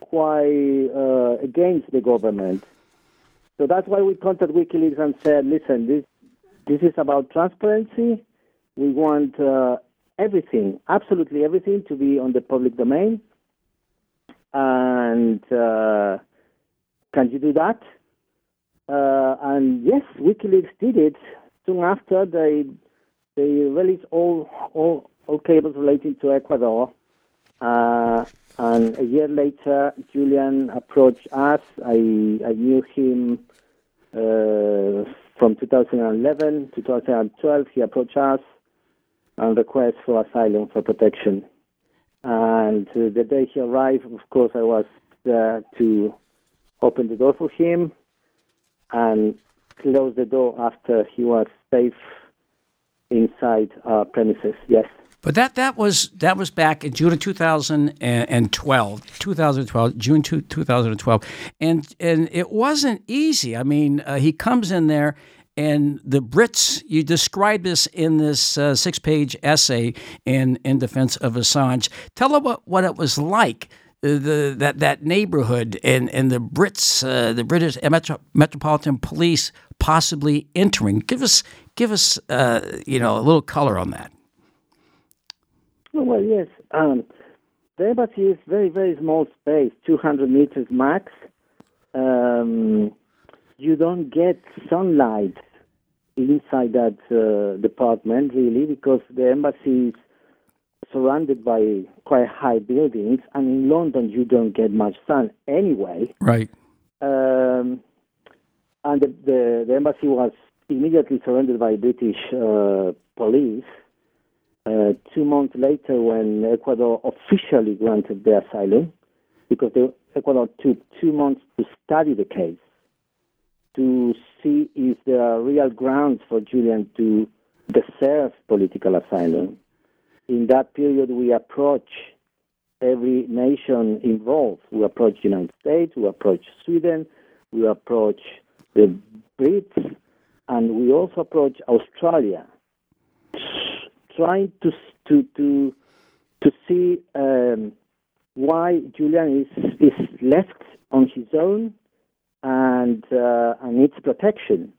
quite uh, against the government. So that's why we contacted WikiLeaks and said, listen, this this is about transparency. We want uh, everything, absolutely everything, to be on the public domain. And uh, can you do that? Uh, and yes, WikiLeaks did it. Soon after, they they released all all all cables relating to Ecuador. Uh, and a year later, Julian approached us. I I knew him uh, from 2011 to 2012. He approached us and request for asylum for protection. And uh, the day he arrived, of course, I was there to open the door for him and close the door after he was safe inside our premises. Yes. But that that was that was back in June of 2012, 2012, June 2012, and and it wasn't easy. I mean, uh, he comes in there, and the Brits. You described this in this uh, six-page essay in in defense of Assange. Tell us what, what it was like. The, uh, that that neighborhood and and the Brits, uh, the British Metro, Metropolitan Police possibly entering. Give us give us uh, you know a little color on that. Well, yes. Um, the embassy is very, very small space, 200 meters max. Um, you don't get sunlight inside that uh, department, really, because the embassy is surrounded by quite high buildings, and in London you don't get much sun anyway. Right. Um, and the, the, the, embassy was immediately surrounded by British uh, police. Uh, two months later, when Ecuador officially granted the asylum, because the, Ecuador took two months to study the case, to see if there are real grounds for Julian to deserve political asylum. In that period, we approached every nation involved. We approached the United States, we approached Sweden, we approached the Brits, and we also approached Australia trying to to to to see um, why Julian is is left on his own and uh, and needs protection.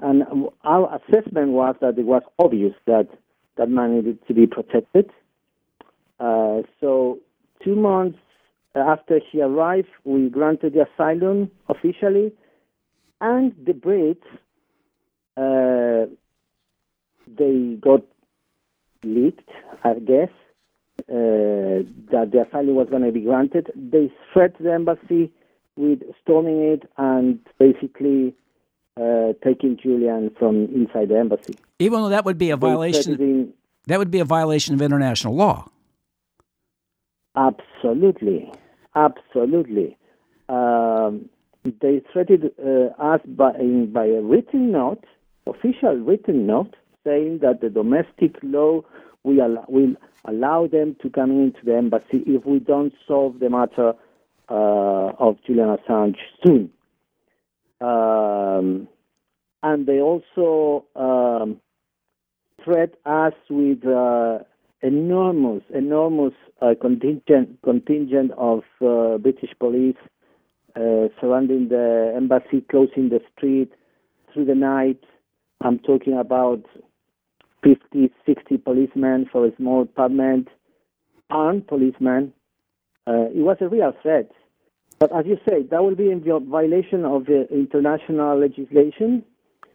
And our assessment was that it was obvious that that man needed to be protected. Uh, so two months after he arrived, we granted the asylum officially, and the Brits uh, they got leaked, I guess, uh, that the asylum was going to be granted. They threatened the embassy with storming it and basically uh, taking Julian from inside the embassy. Even though that would be a violation, that would be a violation of international law. Absolutely, absolutely. Um, they threatened uh, us by, by a written note, official written note, saying that the domestic law will allow, will allow them to come into the embassy if we don't solve the matter uh, of Julian Assange soon. Um, and they also um, threat us with uh, enormous, enormous uh, contingent contingent of uh, British police uh, surrounding the embassy, closing the street through the night. I'm talking about 50, 60 policemen for a small apartment, armed policemen. Uh, it was a real threat. But as you say, that will be in violation of the international legislation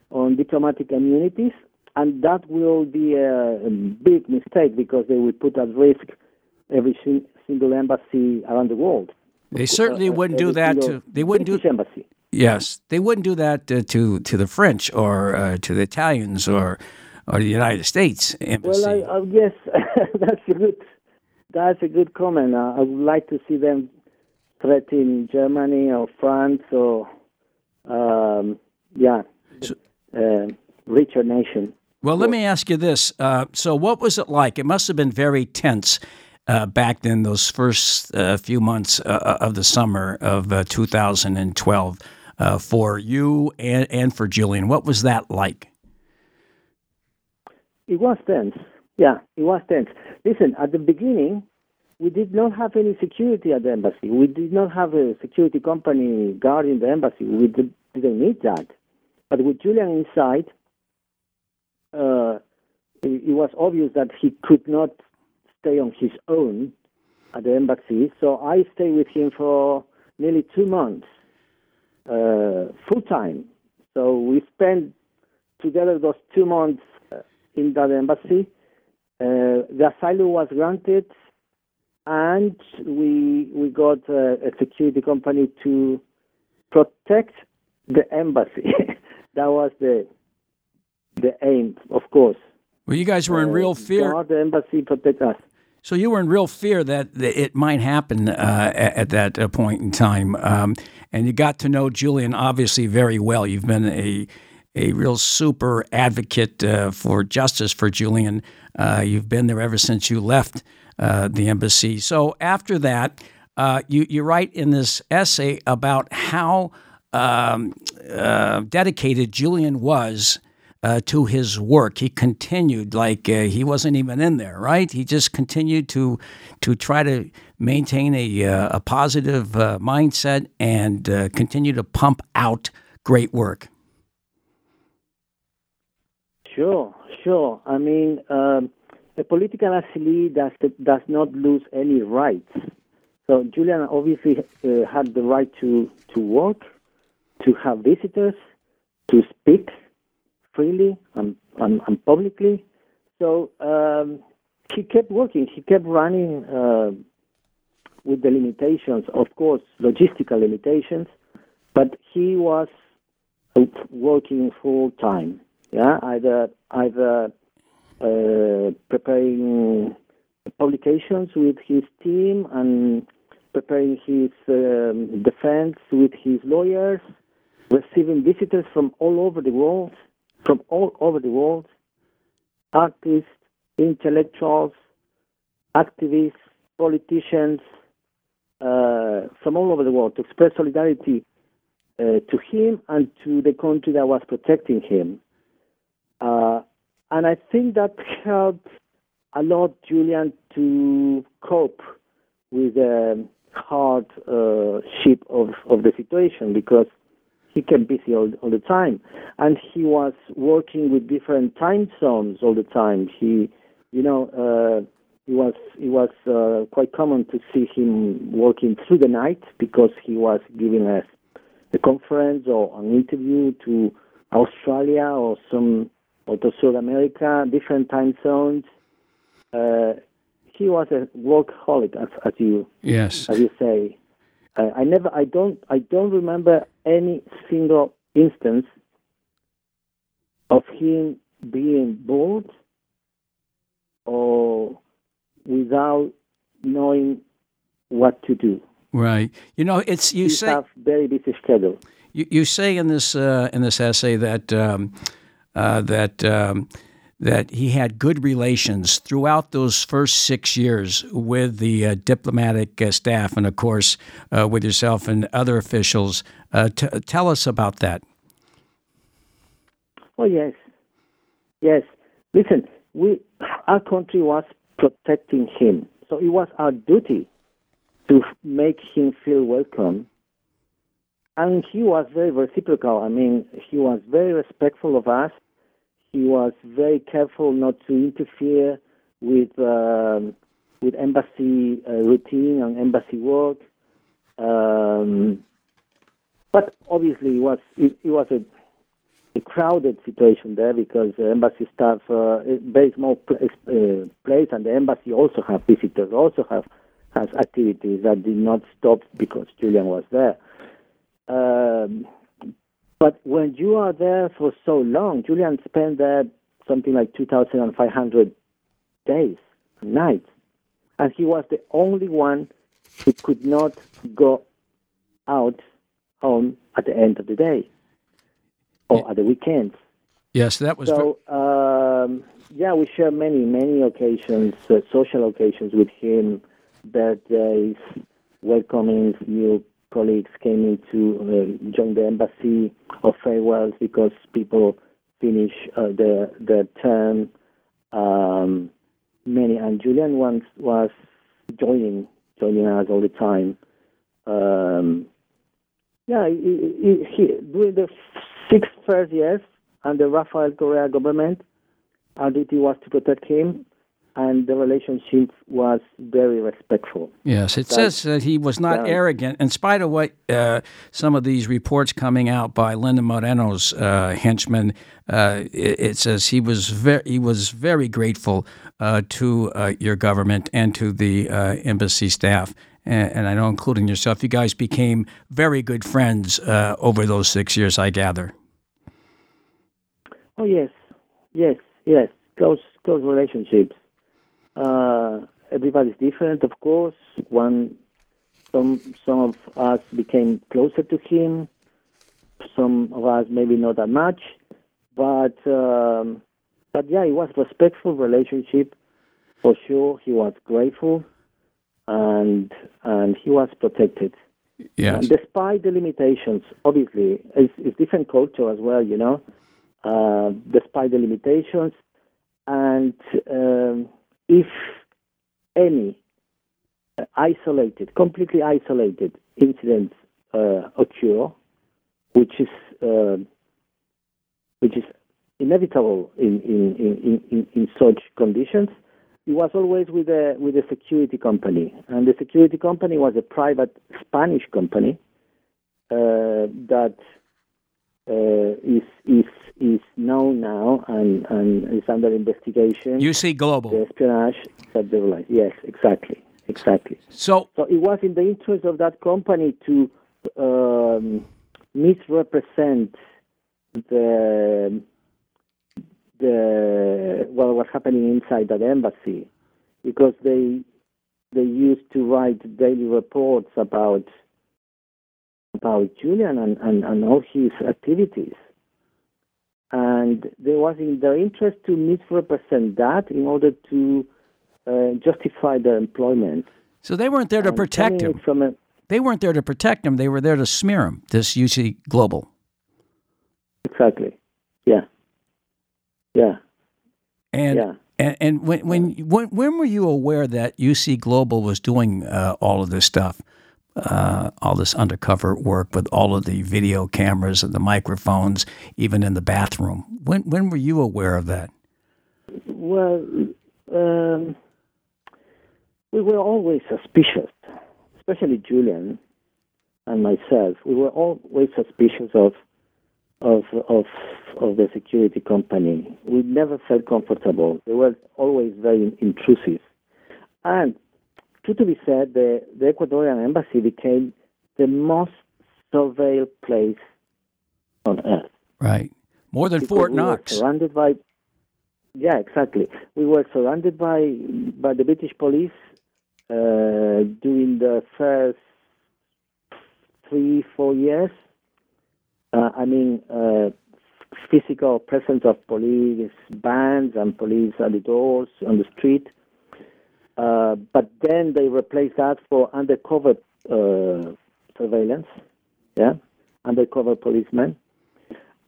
on diplomatic immunities, and that will be a, big mistake because they will put at risk every single embassy around the world. They certainly uh, wouldn't do that to. They wouldn't British do embassy. Yes, they wouldn't do that uh, to to the French or uh, to the Italians or or the United States embassy. Well, I, I guess that's a good that's a good comment. Uh, I would like to see them threaten Germany or France or um, yeah. So, uh, richer nation. Well, let me ask you this. Uh, so, what was it like? It must have been very tense uh, back then, those first uh, few months uh, of the summer of uh, 2012 uh, for you and, and for Julian. What was that like? It was tense. Yeah, it was tense. Listen, at the beginning, we did not have any security at the embassy. We did not have a security company guarding the embassy. We did, didn't need that. But with Julian inside, uh, it, it was obvious that he could not stay on his own at the embassy. So I stayed with him for nearly two months, uh, full time. So we spent together those two months uh, in that embassy. Uh, the asylum was granted, and we we got uh, a security company to protect the embassy. that was the the aim, of course. Well, you guys were in real fear. The embassy, protect us. So you were in real fear that it might happen uh, at that uh, point in time, um, and you got to know Julian obviously very well. You've been a a real super advocate uh, for justice for Julian. Uh, you've been there ever since you left uh, the embassy. So after that, uh, you you write in this essay about how um, dedicated Julian was uh, to his work. He continued like uh, he wasn't even in there, right? He just continued to to try to maintain a uh, a positive uh, mindset and uh, continue to pump out great work. Sure, sure. I mean, um, a political asylee does does not lose any rights. So Julian obviously uh, had the right to to work, to have visitors, to speak freely and, and, and publicly. So um, he kept working. He kept running uh, with the limitations, of course, logistical limitations, but he was working full time. Yeah, either either preparing publications with his team and preparing his um, defense with his lawyers, receiving visitors from all over the world, from all over the world artists, intellectuals, activists, politicians uh, from all over the world to express solidarity uh, to him and to the country that was protecting him. Uh, and I think that helped a lot Julian to cope with the hardship uh, of, of the situation because he kept busy all, all the time, and he was working with different time zones all the time. He, you know, uh, it was it was uh, quite common to see him working through the night because he was giving a, a conference or an interview to Australia or some or to South America, different time zones. Uh, he was a workaholic, as, as you yes as you say. Uh, I never, I don't, I don't remember any single instance of him being bored or without knowing what to do. Right. You know, it's you he say have very busy schedule. You, you say in this uh, in this essay that um, uh, that um, that he had good relations throughout those first six years with the uh, diplomatic uh, staff and, of course, uh, with yourself and other officials. Uh, t- tell us about that. Oh yes, yes. Listen, we our country was protecting him, so it was our duty to make him feel welcome. And he was very reciprocal. I mean, he was very respectful of us he was very careful not to interfere with um, with embassy uh, routine and embassy work. Um, but obviously, it was it, it was a, a, crowded situation there because the embassy staff uh, very small uh, place, and the embassy also have visitors, also have has activities that did not stop because Julian was there. Um, but when you are there for so long, Julian spent there something like 2,500 days, nights. And he was the only one who could not go out home at the end of the day or at the weekends. Yes, that was. ver- So um, yeah, we share many many occasions, uh, social occasions with him, birthdays, welcoming new colleagues came in to uh, join the embassy, or farewells because people finish uh, their their term. Um, many and Julian once was joining joining us all the time. Um, yeah, he, he, during the six first years under Rafael Correa government, our duty was to protect him, and the relationship was very respectful. Yes, it says that he was not Yeah. arrogant, in spite of what uh, some of these reports coming out by Lenín Moreno's uh, henchmen. Uh, it, it says he was very he was very grateful uh, to uh, your government and to the uh, embassy staff, and, and I know, including yourself, you guys became very good friends uh, over those six years. I gather. Oh yes, yes, yes. Close, close relationships. Uh, everybody's different, of course. One, some, some of us became closer to him. Some of us maybe not that much, but um, but yeah, it was respectful relationship for sure. He was grateful, and and he was protected. Yes. And despite the limitations, obviously, it's, it's different culture as well, you know. Uh, despite the limitations, and um, if any uh, isolated, completely isolated incidents uh, occur, which is uh, which is inevitable in in, in, in, such conditions, it was always with a with a security company, and the security company was a private Spanish company uh, that uh, is is is known now and, and is under investigation. UC the Global. espionage that they yes, exactly, exactly. So So it was in the interest of that company to um, misrepresent the the what was happening inside that embassy, because they they used to write daily reports about about Julian and, and, and all his activities. And there was in their interest to misrepresent that in order to uh, justify their employment. so they weren't there to And protect him. From a, They weren't there to protect him. They were there to smear him. This UC Global. exactly. Yeah. Yeah. And Yeah. and, and when, when when when were you aware that UC Global was doing uh, all of this stuff, uh, all this undercover work with all of the video cameras and the microphones, even in the bathroom? When when were you aware of that? Well, um, we were always suspicious, especially Julian and myself. We were always suspicious of of of of the security company. We never felt comfortable. They were always very intrusive. And true to be said, the, the Ecuadorian embassy became the most surveilled place on earth. Right, more than because Fort we were Knox. surrounded by yeah exactly we were surrounded by by the british police uh, during the first three four years uh, i mean uh, physical presence of police bands and police at the doors on the street uh, but then they replaced that for undercover uh, surveillance yeah undercover policemen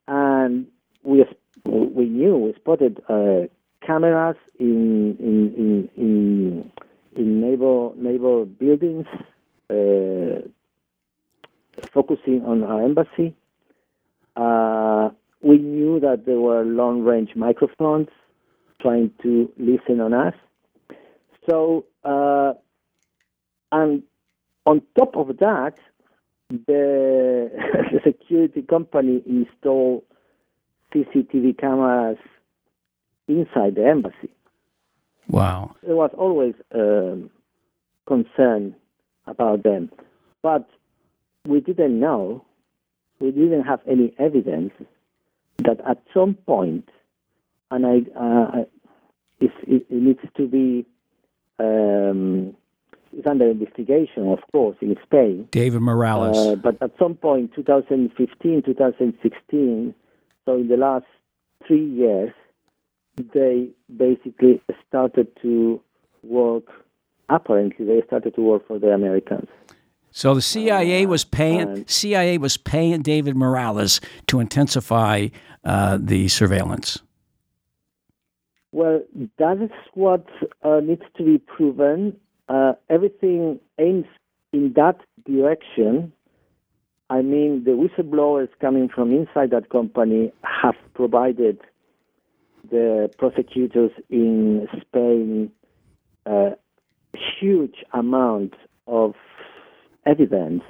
and we we knew we spotted uh, cameras in in in in, in neighbor neighbor buildings uh, focusing on our embassy. Uh, we knew that there were long range microphones trying to listen on us. So uh, and on top of that, the, the security company installed CCTV cameras inside the embassy. Wow. There was always um, concern about them, but we didn't know, we didn't have any evidence that at some point, and I, uh, it, it, it needs to be um, it's under investigation, of course, in Spain. David Morales. Uh, but at some point, 2015, 2016, so in the last three years, they basically started to work. Apparently, they started to work for the Americans. So the CIA was paying and- CIA was paying David Morales to intensify uh, the surveillance. Well, that is what uh, needs to be proven. Uh, everything aims in that direction. I mean, the whistleblowers coming from inside that company have provided the prosecutors in Spain a huge amount of evidence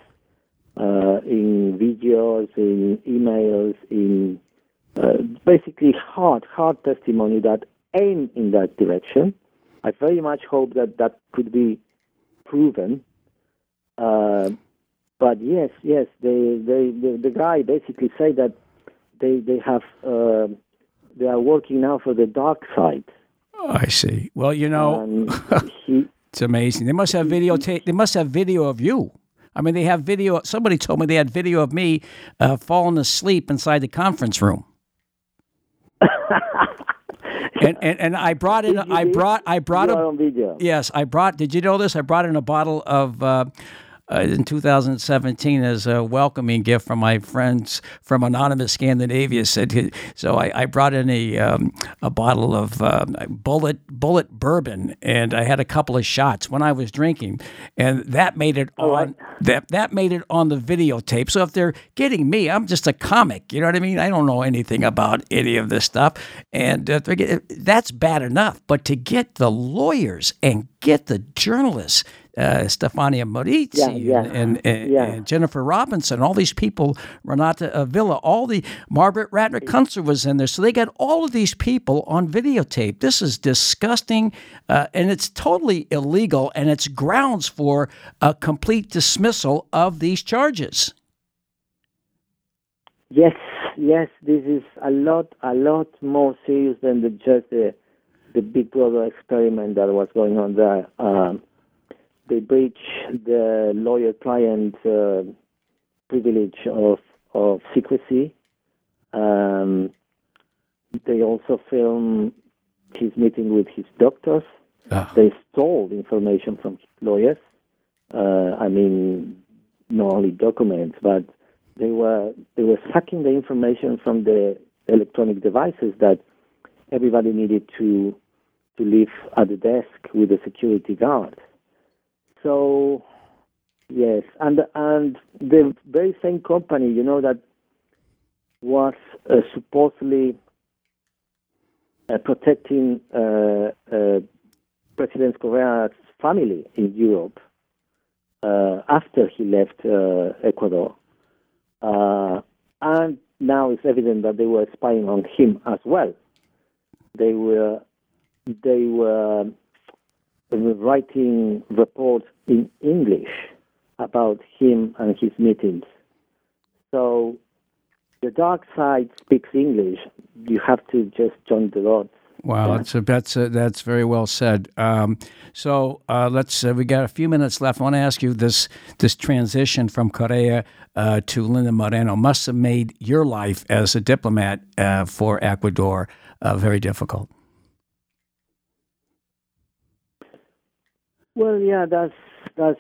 uh, in videos, in emails, in uh, basically hard, hard testimony that aim in that direction. I very much hope that that could be proven. Uh, but yes, yes, they, they, the, the guy basically said that they, they have, uh, they are working now for the dark side. I see. Well, you know, he, it's amazing. They must have videotape. They must have video of you. I mean, they have video. Somebody told me they had video of me uh, falling asleep inside the conference room. and, and and I brought in. I brought. I brought a are on video. Yes, I brought. Did you know this? I brought in a bottle of. Uh, uh, in 2017, as a welcoming gift from my friends from Anonymous Scandinavia, said so. I, I brought in a um, a bottle of uh, bullet bullet bourbon, and I had a couple of shots when I was drinking, and that made it on right. that that made it on the videotape. So if they're getting me, I'm just a comic. You know what I mean? I don't know anything about any of this stuff, and uh, that's bad enough. But to get the lawyers and get the journalists. Uh, Stefania Maurizi Yeah, yeah, and, and, yeah. and Jennifer Robinson, all these people, Renata Ávila, all the Margaret Ratner Kunstler was in there. So they got all of these people on videotape. This is disgusting, uh, and it's totally illegal, and it's grounds for a complete dismissal of these charges. Yes, yes, this is a lot, a lot more serious than the, just the, the Big Brother experiment that was going on there. Um, they breach the lawyer-client uh, privilege of of secrecy. Um, they also film his meeting with his doctors. They stole information from lawyers. Uh, I mean, not only documents, but they were they were sucking the information from the electronic devices that everybody needed to to live at the desk with the security guard. So yes, and and the very same company, you know, that was uh, supposedly uh, protecting uh, uh, President Correa's family in Europe uh, after he left uh, Ecuador. And now it's evident that they were spying on him as well. They were they were writing reports in English about him and his meetings. So the dark side speaks English. You have to just join the dots. Wow, that's a, that's a, that's very well said. Um, so uh, let's uh, we got a few minutes left. I want to ask you this this transition from Correa uh, to Lenín Moreno must have made your life as a diplomat uh, for Ecuador uh, very difficult. Well, yeah, that's Uh,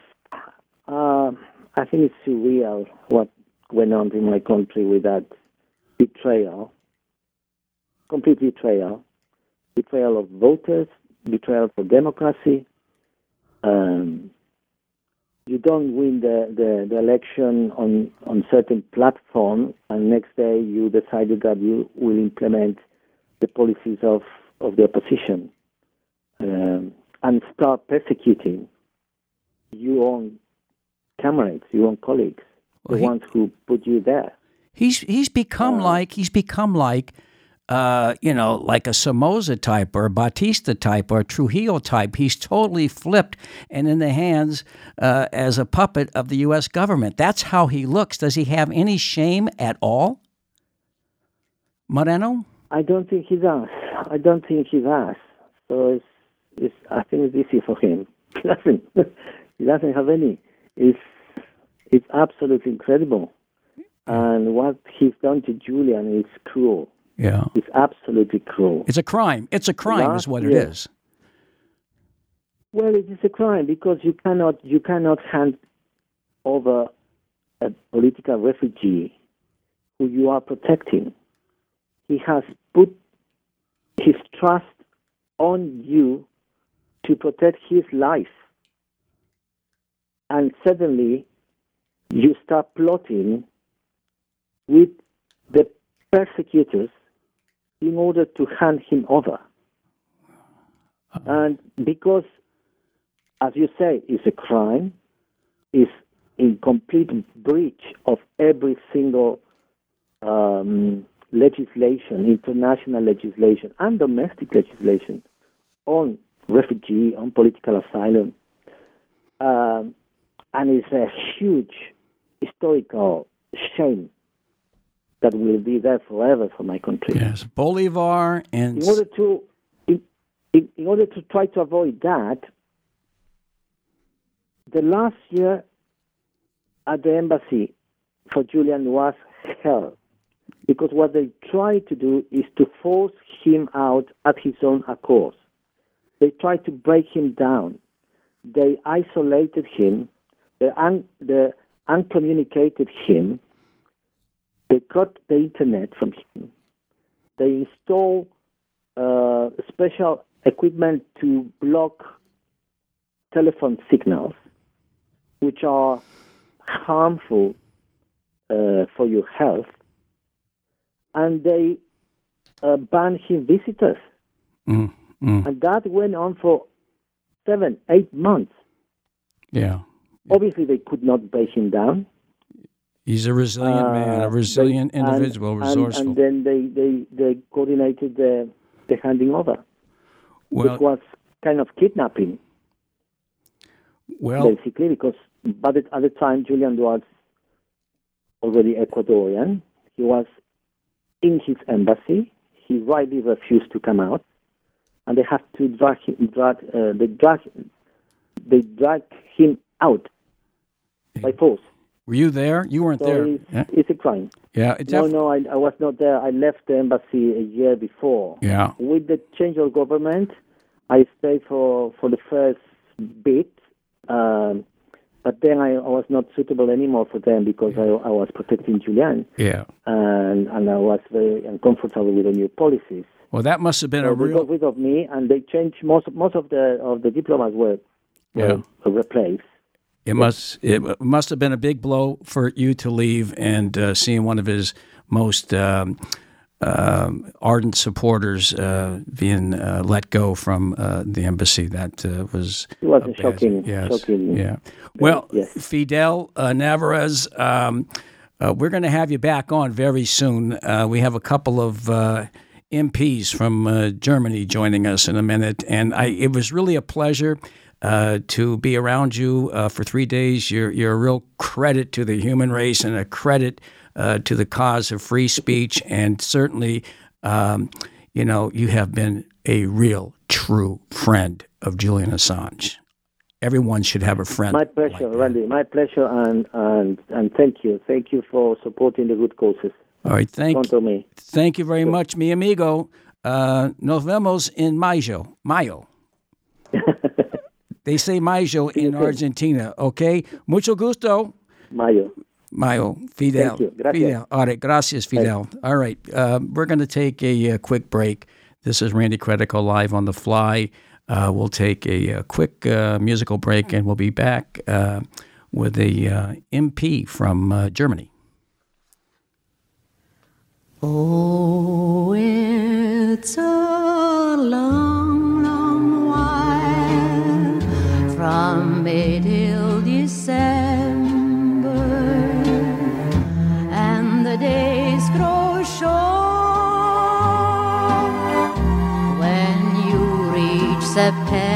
I think it's surreal what went on in my country with that betrayal, complete betrayal, betrayal of voters, betrayal for democracy. Um, you don't win the, the, the election on on certain platform, and next day you decided that you will implement the policies of, of the opposition. Um, and start persecuting your own comrades, your own colleagues, Well, the he- ones who put you there. He's he's become like he's become like uh, you know like a Somoza type or a Batista type or a Trujillo type. He's totally flipped and in the hands uh, as a puppet of the U.S. government. That's how he looks. Does he have any shame at all, Moreno? I don't think he does. I don't think he does. So it's, it's I think it's easy for him. He he doesn't have any. It's it's absolutely incredible. And what he's done to Julian is cruel. Yeah. It's absolutely cruel. It's a crime. It's a crime, Last is what it is. Well, it is a crime because you cannot you cannot hand over a political refugee who you are protecting. He has put his trust on you to protect his life, and suddenly you start plotting with the persecutors in order to hand him over. And because as you say, it's a crime, is in complete breach of every single um, legislation, international legislation, and domestic legislation on refugee, on political asylum. Um, and it's a huge historical shame that will be there forever for my country Yes. Bolivar and in order to in, in, in order to try to avoid that the last year at the embassy for Julian was hell because what they tried to do is to force him out at his own accord. They tried to break him down. They isolated him. They, un, they uncommunicated him. They cut the internet from him. They installed uh, special equipment to block telephone signals, which are harmful uh, for your health, and they uh, banned him visitors. Mm, mm, And that went on for seven, eight months. yeah. Obviously, they could not break him down. He's a resilient man, Uh, a resilient they- individual, and, resourceful. And then they, they, they coordinated the, the handing over, well, which was kind of kidnapping. well, basically, because but at the time Julian was already Ecuadorian. He was in his embassy. He rightly refused to come out, and they had to drag him. Drag uh, they drag they drag him out by force. were you there? You weren't So there. it's, Yeah. it's a crime. Yeah. It No, no, I, I was not there. I left the embassy a year before. Yeah. With the change of government, I stayed for, for the first bit, um, but then I, I was not suitable anymore for them because I, I was protecting Julian Yeah. and, and I was very uncomfortable with the new policies. Well, that must have been a they real. got rid of me and they changed most most of the of the diplomats were, were replaced. It must it must have been a big blow for you to leave and uh, seeing one of his most um, um, ardent supporters uh, being uh, let go from uh, the embassy. That uh, was It was a shocking, yes, shocking. yeah. Well, yes. Fidel uh, Narvaez, um, uh, we're going to have you back on very soon. Uh, we have a couple of. Uh, MPs from uh, Germany joining us in a minute, and I, it was really a pleasure uh, to be around you uh, for three days. You're, you're a real credit to the human race and a credit uh, to the cause of free speech, and certainly, um, you know, you have been a real, true friend of Julian Assange. Everyone should have a friend. My pleasure, Randy. My pleasure, and, and and thank you, thank you for supporting the good causes. All right, thank me. Thank you very much, mi amigo. Uh, nos vemos en mayo. Mayo. they say mayo in Argentina, okay? Mucho gusto. Mayo. Mayo, Fidel. Thank you. Fidel. All right, gracias, Fidel. All right, uh, we're going to take a, uh quick break. This is Randy Credico live on the fly. Uh, we'll take a, uh quick uh, musical break and we'll be back uh, with a uh, MP from uh, Germany. Oh, it's a long, reach September,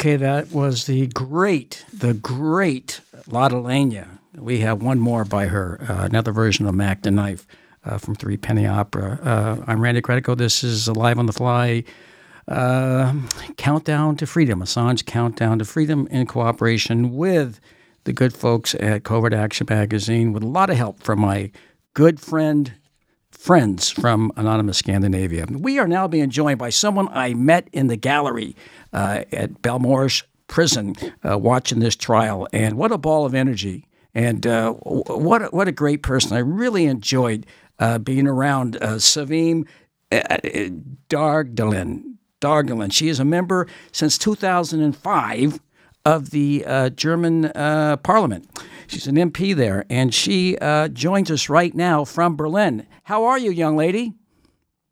Okay, that was the great, the great Lotte Lenya. We have one more by her, uh, another version of Mack the Knife uh, from Three Penny Opera. Uh, I'm Randy Credico. This is a Live on the Fly. Uh, Countdown to Freedom, Assange Countdown to Freedom in cooperation with the good folks at Covert Action Magazine with a lot of help from my good friend, friends from Anonymous Scandinavia. We are now being joined by someone I met in the gallery uh, at Belmarsh prison uh, watching this trial. And what a ball of energy. And uh, what, a, what a great person. I really enjoyed uh, being around uh, Sevim uh, Dağdelen. Dağdelen. She is a member since 2005 of the uh, German uh, parliament. She's an MP there, and she uh, joins us right now from Berlin. How are you, young lady?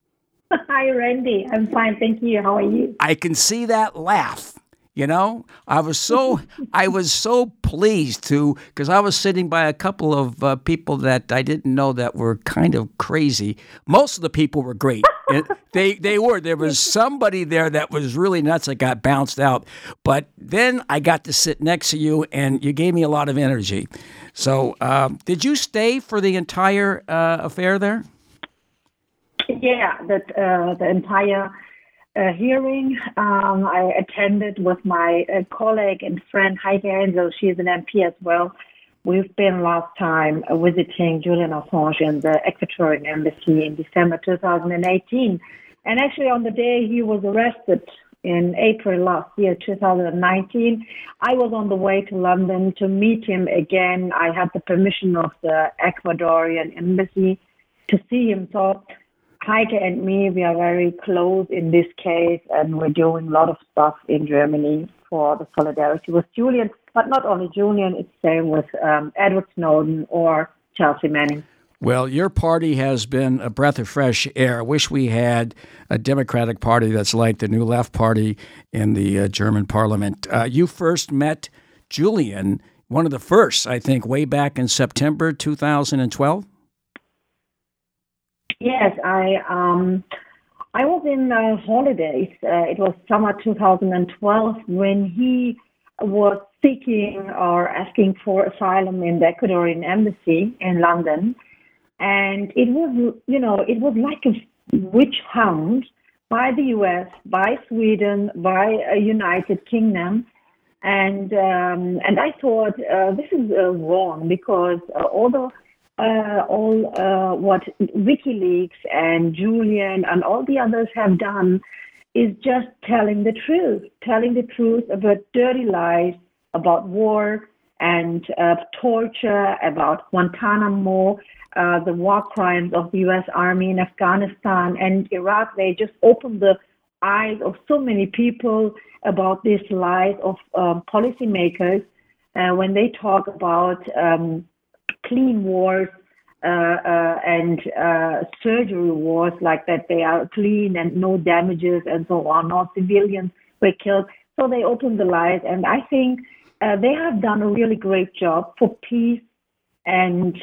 Hi, Randy. I'm fine, thank you. How are you? I can see that laugh. You know, I was so I was so pleased to because I was sitting by a couple of uh, people that I didn't know that were kind of crazy. Most of the people were great. They they were. There was somebody there that was really nuts that got bounced out. But then I got to sit next to you, and you gave me a lot of energy. So, um, did you stay for the entire uh, affair there? Yeah, that uh, the entire uh, hearing um, I attended with my uh, colleague and friend Heike Hänsel. She is an MP as well. We've been last time visiting Julian Assange in the Ecuadorian embassy in December 2018. And actually, on the day he was arrested in April last year, 2019, I was on the way to London to meet him again. I had the permission of the Ecuadorian embassy to see him. So Heike and me, we are very close in this case, and we're doing a lot of stuff in Germany for the solidarity with Julian, but not only Julian, it's the same with um, Edward Snowden or Chelsea Manning. Well, your party has been a breath of fresh air. I wish we had a Democratic Party that's like the New Left Party in the uh, German parliament. Uh, you first met Julian, one of the first, I think, way back in September 2012. Yes, I um, I was in uh, holidays. Uh, it was summer 2012 when he was seeking or asking for asylum in the Ecuadorian embassy in London, and it was you know it was like a witch hunt by the U.S., by Sweden, by uh, United Kingdom. And um, and I thought uh, this is uh, wrong because uh, although uh, all uh, what WikiLeaks and Julian and all the others have done is just telling the truth, telling the truth about dirty lies, about war and uh, torture, about Guantanamo, uh, the war crimes of the U.S. Army in Afghanistan and Iraq. They just opened the eyes of so many people about these lies of um, policymakers uh, when they talk about um, clean wars uh, uh, and uh, surgery wars, like that they are clean and no damages and so on, no civilians were killed. So they opened the lies, and I think they have done a really great job for peace and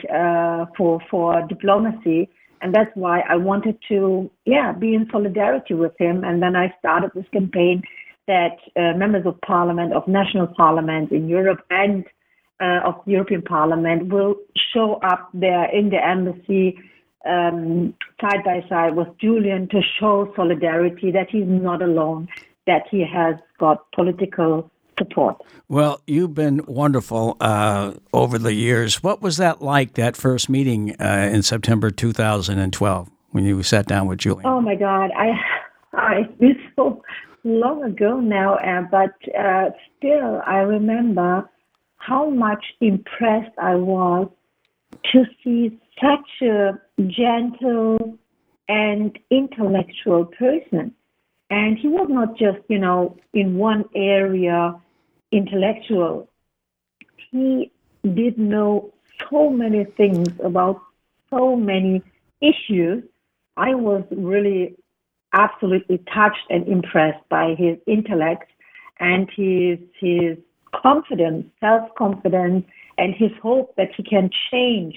for for diplomacy. And that's why I wanted to, yeah, be in solidarity with him. And then I started this campaign that uh, members of parliament, of national parliaments in Europe and uh, of the European Parliament will show up there in the embassy um, side by side with Julian to show solidarity that he's not alone, that he has got political support. Well, you've been wonderful uh, over the years. What was that like, that first meeting uh, in September 2012 when you sat down with Julian? Oh my God, I, I it's so long ago now, uh, but uh, still I remember how much impressed I was to see such a gentle and intellectual person. And he was not just, you know, in one area intellectual. He did know so many things about so many issues. I was really absolutely touched and impressed by his intellect and his his confidence, self confidence, and his hope that he can change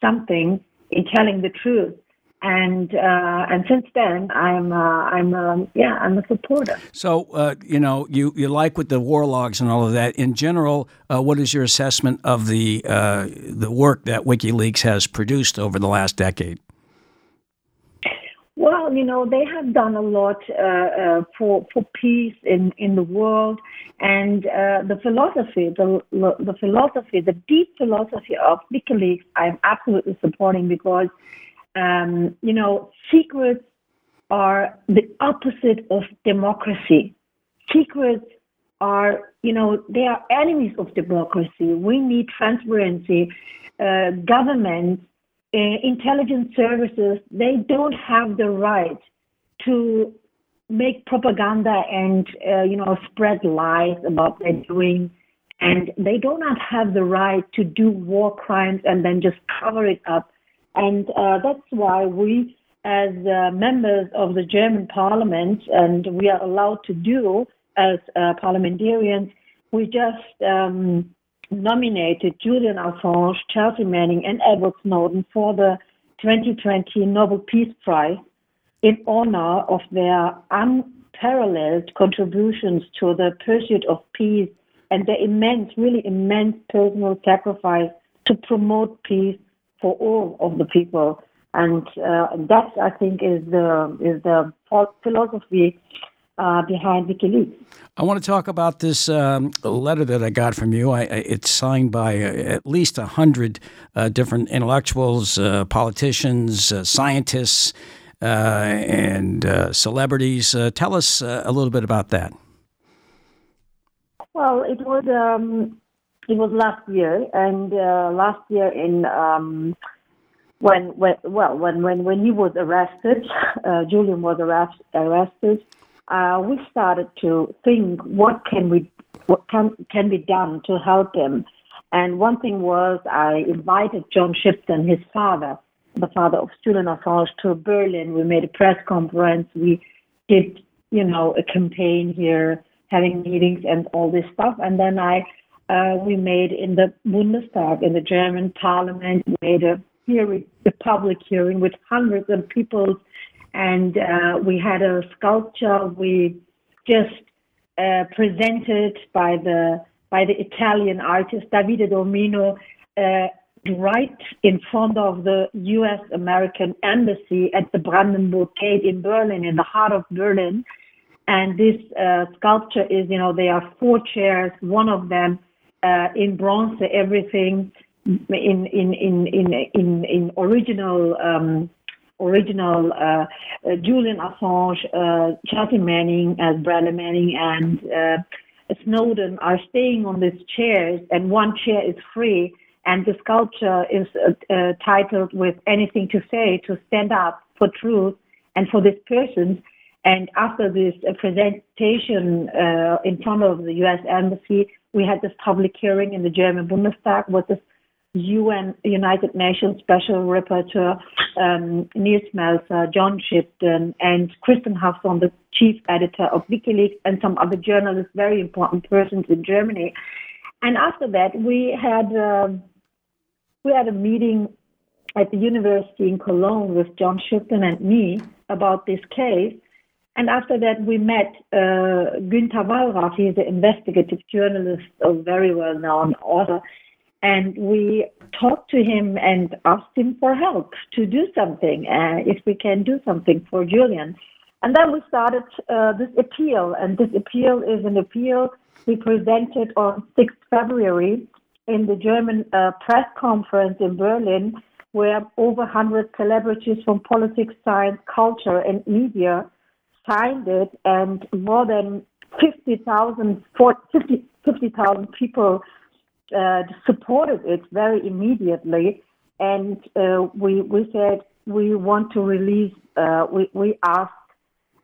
something in telling the truth. And uh, and since then, I'm uh, I'm um, yeah I'm a supporter. So uh, you know you, you like with the war logs and all of that. In general, uh, what is your assessment of the uh, the work that WikiLeaks has produced over the last decade? Well, you know, they have done a lot uh, uh, for for peace in in the world, and uh, the philosophy, the the philosophy, the deep philosophy of WikiLeaks, I'm absolutely supporting because, um, you know, secrets are the opposite of democracy. Secrets are, you know, they are enemies of democracy. We need transparency. Uh, governments uh, intelligence services, they don't have the right to make propaganda and uh, you know spread lies about what they're doing, and they do not have the right to do war crimes and then just cover it up. And uh, that's why we, as uh, members of the German Parliament, and we are allowed to do as uh, parliamentarians, we just um, nominated Julian Assange, Chelsea Manning, and Edward Snowden for the 2020 Nobel Peace Prize in honor of their unparalleled contributions to the pursuit of peace and their immense, really immense personal sacrifice to promote peace for all of the people. And uh, that, I think, is the is the philosophy uh, behind WikiLeaks. I want to talk about this um, letter that I got from you. I, it's signed by uh, at least a hundred uh, different intellectuals, uh, politicians, uh, scientists, uh, and celebrities. tell us a little bit about that. Well, it was um, it was last year, and last year in. Um, when, when well when when when he was arrested, Julian was arrest, arrested uh, we started to think what can we what can can be done to help him. And one thing was I invited John Shipton, his father, the father of Julian Assange, to Berlin. We made a press conference. We did, you know, a campaign here, having meetings and all this stuff. And then I, uh, we made in the Bundestag, in the German Parliament, made a hearing, a public hearing with hundreds of people and uh, we had a sculpture we just uh, presented by the by the Italian artist Davide Dormino uh, right in front of the U.S. American Embassy at the Brandenburg Gate in Berlin, in the heart of Berlin. And this uh, sculpture is, you know, there are four chairs, one of them uh, in bronze, everything in in in in in, in original. Um, original uh, uh, Julian Assange, uh, Chelsea Manning as Bradley Manning, and uh, Snowden are staying on these chairs, and one chair is free, and the sculpture is uh, uh, titled with anything to say to stand up for truth and for this person. And after this presentation in front of the U.S. Embassy, we had this public hearing in the German Bundestag with this UN United Nations Special Rapporteur um, Nils Melzer, John Shipton, and Kristinn Hrafnsson, the chief editor of WikiLeaks, and some other journalists, very important persons in Germany. And after that, we had uh, we had a meeting at the university in Cologne with John Shipton and me about this case. And after that, we met uh, Günter Wallraff. He's an investigative journalist, a very well-known author and we talked to him and asked him for help to do something, uh, if we can do something for Julian. And then we started uh, this appeal, and this appeal is an appeal we presented on 6th February in the German uh, press conference in Berlin, where over 100 celebrities from politics, science, culture, and media signed it, and more than 50,000 50, 50, people uh, supported it very immediately. and uh, we we said we want to release. Uh, we we asked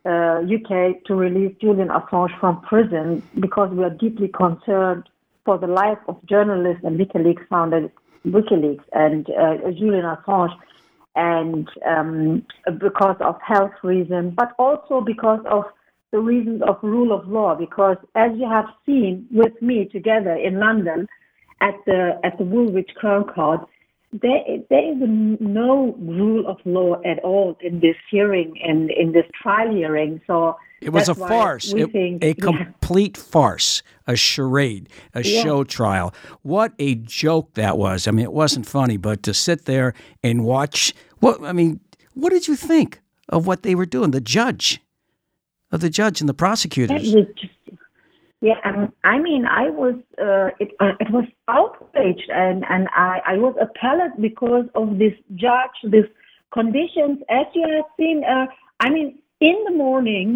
uh, UK to release Julian Assange from prison because we are deeply concerned for the life of journalist and WikiLeaks founder WikiLeaks and uh, Julian Assange, and um, because of health reasons, but also because of the reasons of rule of law. Because as you have seen with me together in London at the at the Woolwich Crown Court, there, there is no rule of law at all in this hearing and in this trial hearing. So it was a farce, It- think- a yeah. complete farce, a charade, a Yeah. show trial. What a joke that was! I mean, it wasn't funny, but to sit there and watch. What I mean, what did you think of what they were doing? The judge, of the judge and the That prosecutors. was just, yeah, um, I mean, I was, uh, it, uh, it was outraged, and and I, I was appalled because of this judge, this conditions. As you have seen, uh, I mean, in the morning,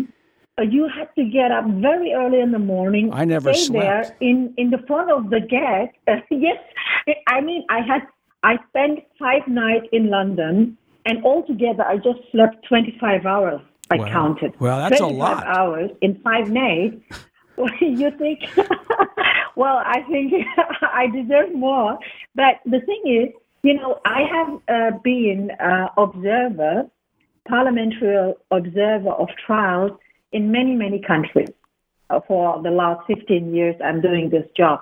uh, you had to get up very early in the morning. I never stay slept. there in in the front of the gate. Yes, I mean, I had I spent five nights in London, and altogether, I just slept twenty five hours. I Wow. counted. Well, that's a 25 lot. hours in five nights. You think? well, I think I deserve more. But the thing is, you know, I have uh, been uh, observer, parliamentary observer of trials in many, many countries for the last 15 years. I'm doing this job.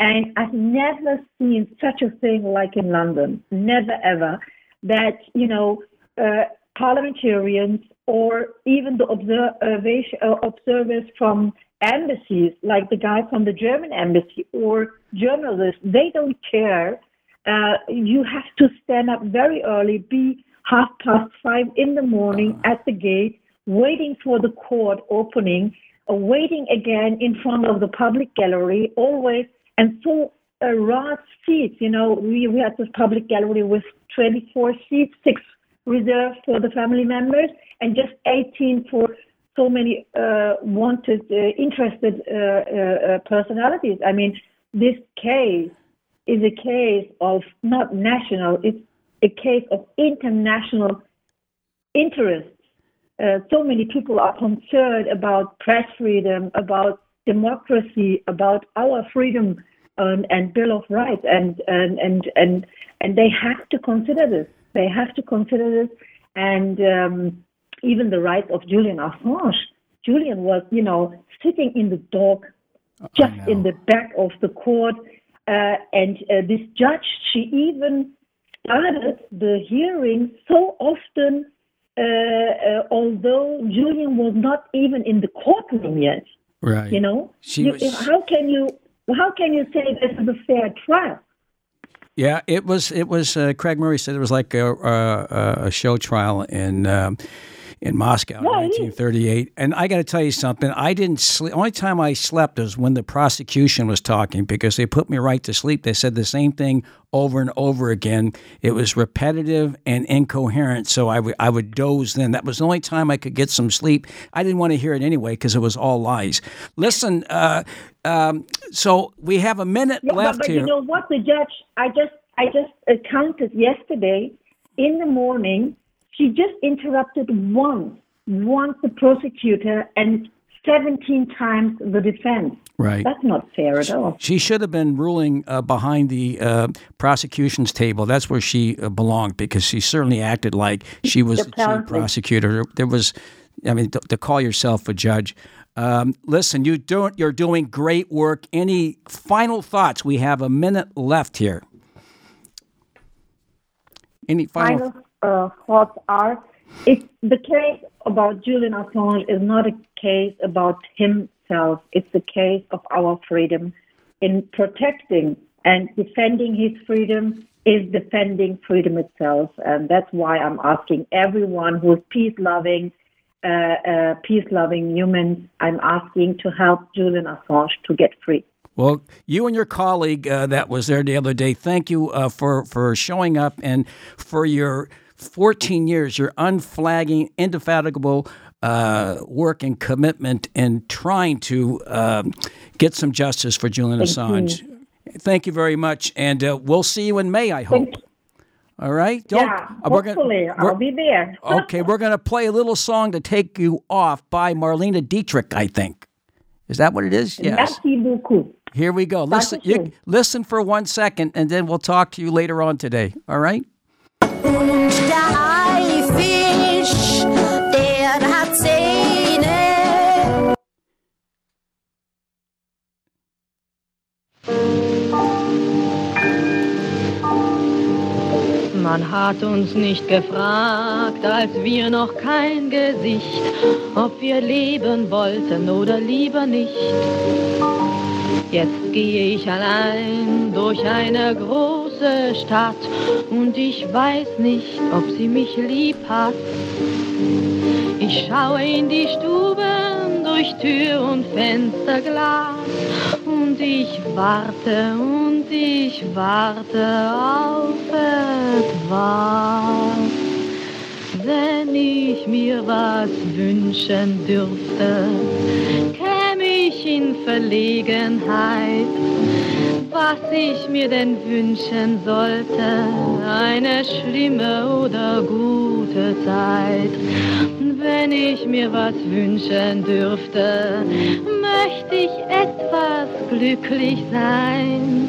And I've never seen such a thing like in London. Never ever. That, you know, uh, parliamentarians or even the observation, uh, observers from embassies, like the guy from the German embassy or journalists, they don't care. Uh, you have to stand up very early, be half past five in the morning at the gate, waiting for the court opening, uh, waiting again in front of the public gallery, always, and so uh, raw seats. You know, we, we had this public gallery with 24 seats, six reserved for the family members, and just 18 for so many uh, wanted, uh, interested uh, uh, uh, personalities. I mean, this case is a case of not national, it's a case of international interests. So many people are concerned about press freedom, about democracy, about our freedom um, and Bill of Rights, and and and and and they have to consider this. They have to consider this, and um, even the rights of Julian Assange. Julian was, you know, sitting in the dock, just in the back of the court, uh, and uh, this judge, she even started the hearing so often, uh, uh, although Julian was not even in the courtroom yet. Right. You know, She You- was- how can you how can you say this is a fair trial? Yeah, it was. It was. Uh, Craig Murray said it was like a, a, a show trial in um, in Moscow, in Yeah, it is. 1938. And I got to tell you something. I didn't sleep. Only time I slept was when the prosecution was talking because they put me right to sleep. They said the same thing over and over again. It was repetitive and incoherent. So I would I would doze. Then that was the only time I could get some sleep. I didn't want to hear it anyway because it was all lies. Listen. Uh, um, so we have a minute Yeah, left but, but here. you know what? The judge, I just, I just counted yesterday in the morning. She just interrupted once, once the prosecutor, and 17 times the defense. Right. That's not fair at all. She should have been ruling uh, behind the uh, prosecution's table. That's where she uh, belonged because she certainly acted like she was the chief prosecutor. There was, I mean, to, to call yourself a judge. Um, listen, you don't. You're doing great work. Any final thoughts? We have a minute left here. Any final? Final uh, thoughts are: it's the case about Julian Assange is not a case about himself. It's a case of our freedom. In protecting and defending his freedom is defending freedom itself, and that's why I'm asking everyone who is peace-loving, uh, uh, peace-loving humans. I'm asking to help Julian Assange to get free. Well, you and your colleague uh, that was there the other day, thank you uh, for, for showing up and for your 14 years, your unflagging, indefatigable uh, work and commitment in trying to um, get some justice for Julian Thank Assange. Thank you very much. And uh, we'll see you in May, I hope. All right. Don't. yeah, uh, gonna- hopefully we're- I'll be there. okay, we're going to play a little song to take you off by Marlene Dietrich, I think. Is that what it is? Yes. Merci beaucoup. Here we go. Listen, you, listen for one second, and then we'll talk to you later on today. All right? Der Haifisch, der hat Zähne. Man hat uns nicht gefragt, als wir noch kein Gesicht, ob wir leben wollten oder lieber nicht. Jetzt gehe ich allein durch eine große Stadt und ich weiß nicht, ob sie mich lieb hat. Ich schaue in die Stuben durch Tür und Fensterglas und ich warte und ich warte auf etwas. Wenn ich mir was wünschen dürfte, ich in Verlegenheit, was ich mir denn wünschen sollte, eine schlimme oder gute Zeit. Wenn ich mir was wünschen dürfte, möchte ich etwas glücklich sein.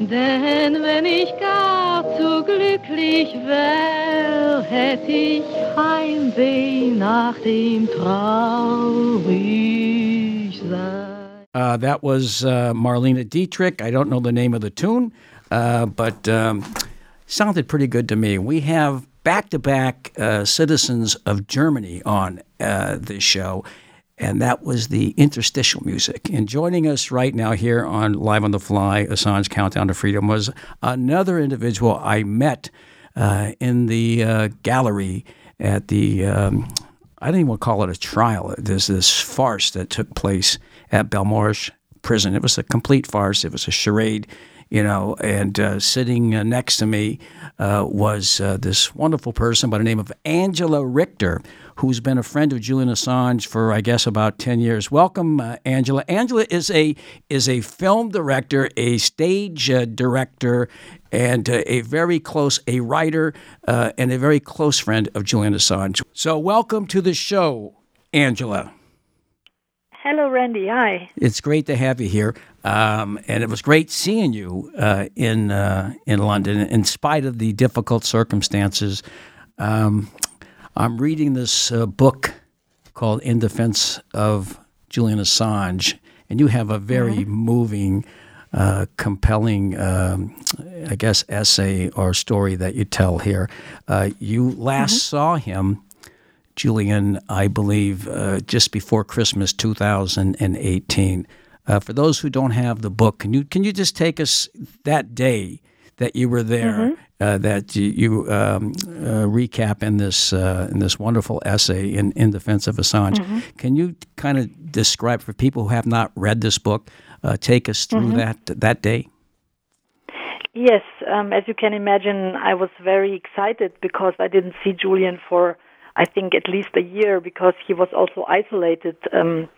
Denn wenn ich gar zu glücklich wär, hätte ich Heimweh nach dem traurig. Uh, that was uh, Marlene Dietrich. I don't know the name of the tune, uh, but um, sounded pretty good to me. We have back to back citizens of Germany on uh, this show, and that was the interstitial music. And joining us right now here on Live on the Fly, Assange Countdown to Freedom, was another individual I met uh, in the uh, gallery at the. Um, I didn't even call it a trial. There's this farce that took place at Belmarsh prison. It was a complete farce. It was a charade, you know. And uh, sitting uh, next to me uh, was uh, this wonderful person by the name of Angela Richter, who's been a friend of Julian Assange for I guess about ten years. Welcome, uh, Angela. Angela is a is a film director, a stage uh, director, and uh, a very close a writer uh, and a very close friend of Julian Assange. So, welcome to the show, Angela. Hello, Randy. Hi. It's great to have you here, um, and it was great seeing you uh, in uh, in London, in spite of the difficult circumstances. Um, I'm reading this uh, book called "In Defense of Julian Assange," and you have a very moving, uh, compelling, um, I guess, essay or story that you tell here. Uh, you last saw him. Julian, I believe, uh, just before Christmas 2018. Uh, for those who don't have the book, can you can you just take us that day that you were there, uh, that you, you um, uh, recap in this uh, in this wonderful essay in, in defense of Assange? Can you kind of describe for people who have not read this book, uh, take us through that that day? Yes, um, as you can imagine, I was very excited because I didn't see Julian for, I think, at least a year because he was also isolated. Um,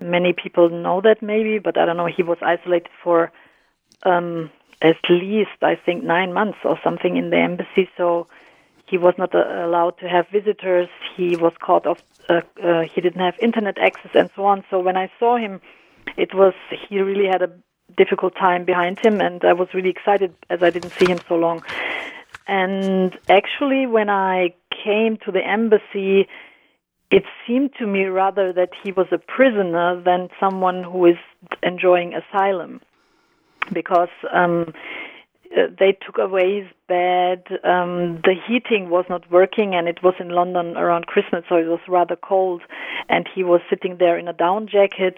many people know that maybe, but I don't know. He was isolated for um, at least, I think, nine months or something in the embassy. So he was not uh, allowed to have visitors. He was caught off. Uh, uh, he didn't have internet access and so on. So when I saw him, it was he really had a difficult time behind him, and I was really excited as I didn't see him so long. And actually, when I came to the embassy, it seemed to me rather that he was a prisoner than someone who is enjoying asylum, because um, they took away his bed. Um, the heating was not working, and it was in London around Christmas, so it was rather cold. And he was sitting there in a down jacket,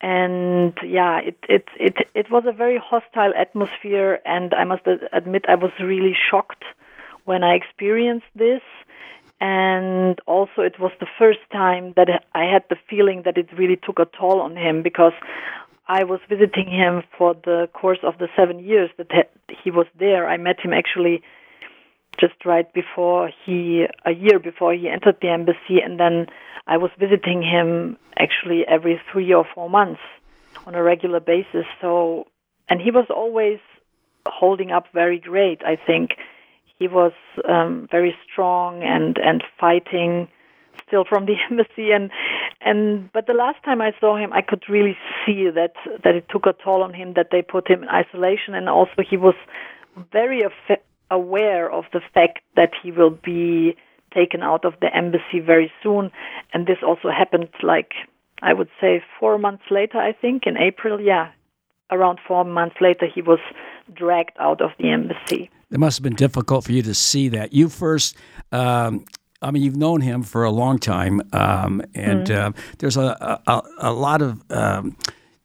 and yeah, it it it it was a very hostile atmosphere. And I must admit, I was really shocked when I experienced this. And also, it was the first time that I had the feeling that it really took a toll on him because I was visiting him for the course of the seven years that he- was there. I met him actually just right before he, a year before he entered the embassy, and then I was visiting him actually every three or four months on a regular basis. So, and he was always holding up very great. I think he was um, very strong and and fighting still from the embassy and and but the last time I saw him I could really see that that it took a toll on him that they put him in isolation and also he was very affa- aware of the fact that he will be taken out of the embassy very soon and this also happened like I would say 4 months later I think in April yeah around 4 months later he was dragged out of the embassy It must have been difficult for you to see that. You first, um, I mean, you've known him for a long time, um, and Mm-hmm. uh, there's a, a, a lot of um,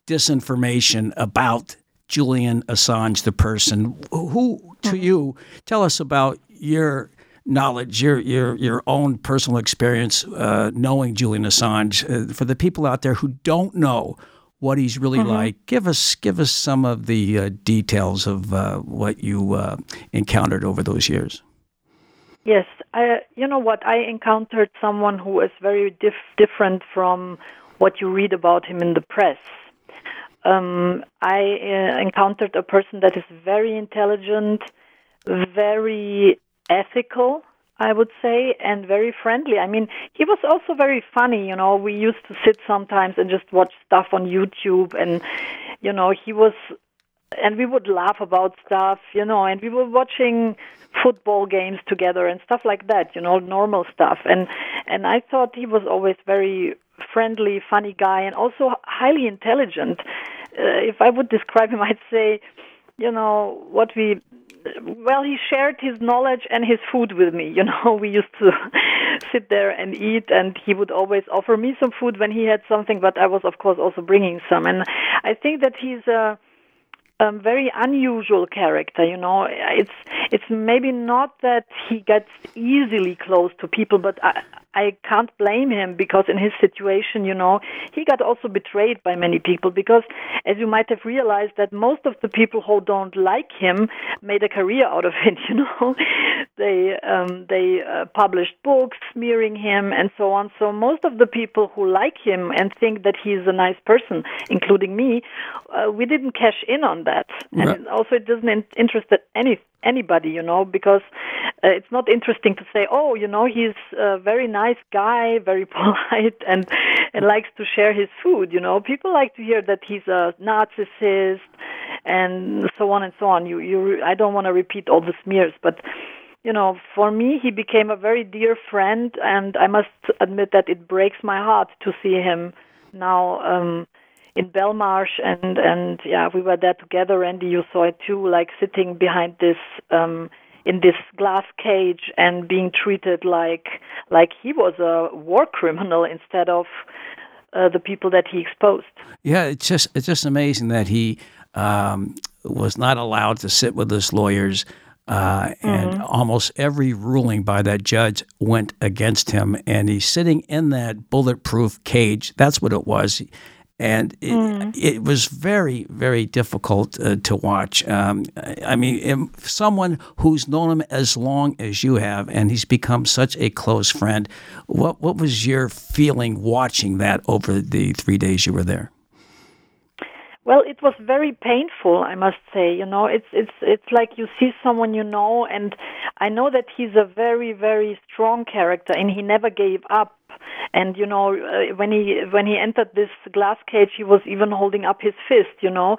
disinformation about Julian Assange, the person. Who, to Mm-hmm. you, tell us about your knowledge, your your your own personal experience uh, knowing Julian Assange. Uh, for the people out there who don't know what he's really Mm-hmm. like, give us give us some of the uh, details of uh, what you uh, encountered over those years. Yes, I, you know what? I encountered someone who is very dif- different from what you read about him in the press. Um, I uh, encountered a person that is very intelligent, very ethical, I would say, and very friendly. I mean, he was also very funny. You know, we used to sit sometimes and just watch stuff on YouTube, and you know, he was and we would laugh about stuff, you know, and we were watching football games together and stuff like that, you know, normal stuff. And and I thought he was always very friendly, funny guy, and also highly intelligent. Uh, if I would describe him, I'd say, you know, what we well, he shared his knowledge and his food with me. You know, we used to sit there and eat, and he would always offer me some food when he had something, but I was, of course, also bringing some. And I think that he's a um, very unusual character. You know, it's it's maybe not that he gets easily close to people, but I I can't blame him because in his situation, you know, he got also betrayed by many people because, as you might have realized, that most of the people who don't like him made a career out of it. You know, they um, they uh, published books smearing him and so on. So most of the people who like him and think that he's a nice person, including me, uh, we didn't cash in on that, and Right. also it doesn't in- interest any anybody, you know, because uh, it's not interesting to say, oh, you know, he's a very nice guy, very polite, and and likes to share his food. You know, people like to hear that he's a narcissist and so on and so on. You you I don't want to repeat all the smears, but you know, for me, he became a very dear friend, and I must admit that it breaks my heart to see him now um, in Belmarsh, and and yeah, we were there together. Randy, you saw it too, like sitting behind this um, in this glass cage and being treated like like he was a war criminal instead of uh, the people that he exposed. Yeah, it's just it's just amazing that he um, was not allowed to sit with his lawyers, uh, and almost every ruling by that judge went against him. And he's sitting in that bulletproof cage. That's what it was. And it, it was very, very difficult uh, to watch. Um, I mean, someone who's known him as long as you have, and he's become such a close friend. What what was your feeling watching that over the three days you were there? Well, it was very painful, I must say. You know, it's it's it's like you see someone you know, and I know that he's a very very strong character, and he never gave up. And you know, uh, when he when he entered this glass cage, he was even holding up his fist. You know,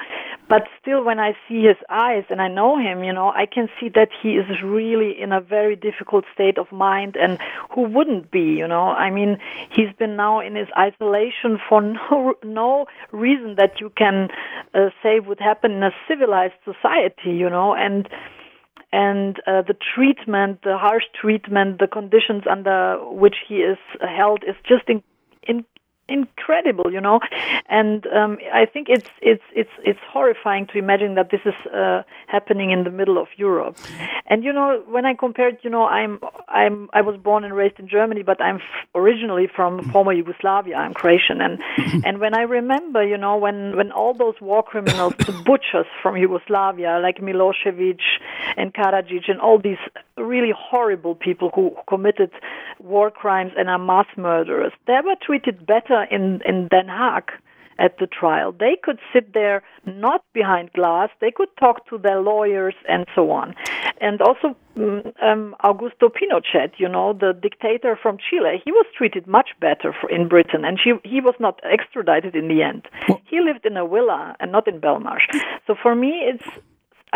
but still, when I see his eyes and I know him, you know, I can see that he is really in a very difficult state of mind. And who wouldn't be? You know, I mean, he's been now in his isolation for no no reason that you can uh, say would happen in a civilized society. You know, and and uh, the treatment, the harsh treatment, the conditions under which he is held is just in, in, incredible, you know. And um, I think it's it's it's it's horrifying to imagine that this is uh, happening in the middle of Europe. And you know, when I compared, you know, I'm I'm I was born and raised in Germany, but I'm f- originally from former Yugoslavia. I'm Croatian, and and when I remember, you know, when when all those war criminals, the butchers from Yugoslavia, like Milosevic and Karadzic, and all these really horrible people who committed war crimes and are mass murderers, they were treated better in in Den Haag at the trial. They could sit there not behind glass. They could talk to their lawyers and so on. And also mm, um, Augusto Pinochet, you know, the dictator from Chile, he was treated much better for, in Britain, and she, he was not extradited in the end. he lived in a villa and not in Belmarsh. So for me, it's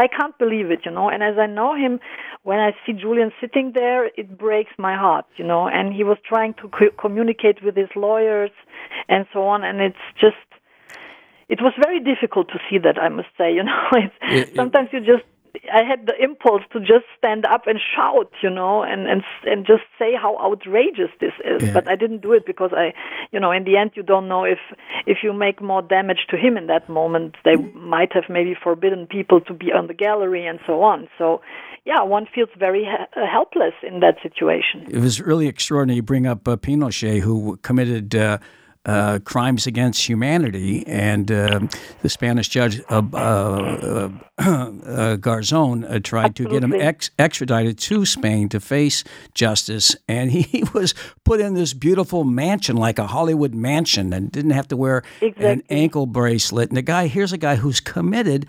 I can't believe it, you know. And as I know him, when I see Julian sitting there, it breaks my heart, you know. And he was trying to co- communicate with his lawyers and so on, and it's just. It was very difficult to see that, I must say. You know, it's, It- it- sometimes you just I had the impulse to just stand up and shout, you know, and and and just say how outrageous this is. Yeah. But I didn't do it because I, you know, in the end, you don't know if if you make more damage to him in that moment. They might have maybe forbidden people to be on the gallery and so on. So, yeah, one feels very he- uh, helpless in that situation. It was really extraordinary. You bring up uh, Pinochet, who committed uh, uh, crimes against humanity, and um the Spanish judge uh, uh, uh, Garzon uh, tried to get him ex- extradited to Spain to face justice, and he was put in this beautiful mansion, like a Hollywood mansion, and didn't have to wear an ankle bracelet. And the guy, here's a guy who's committed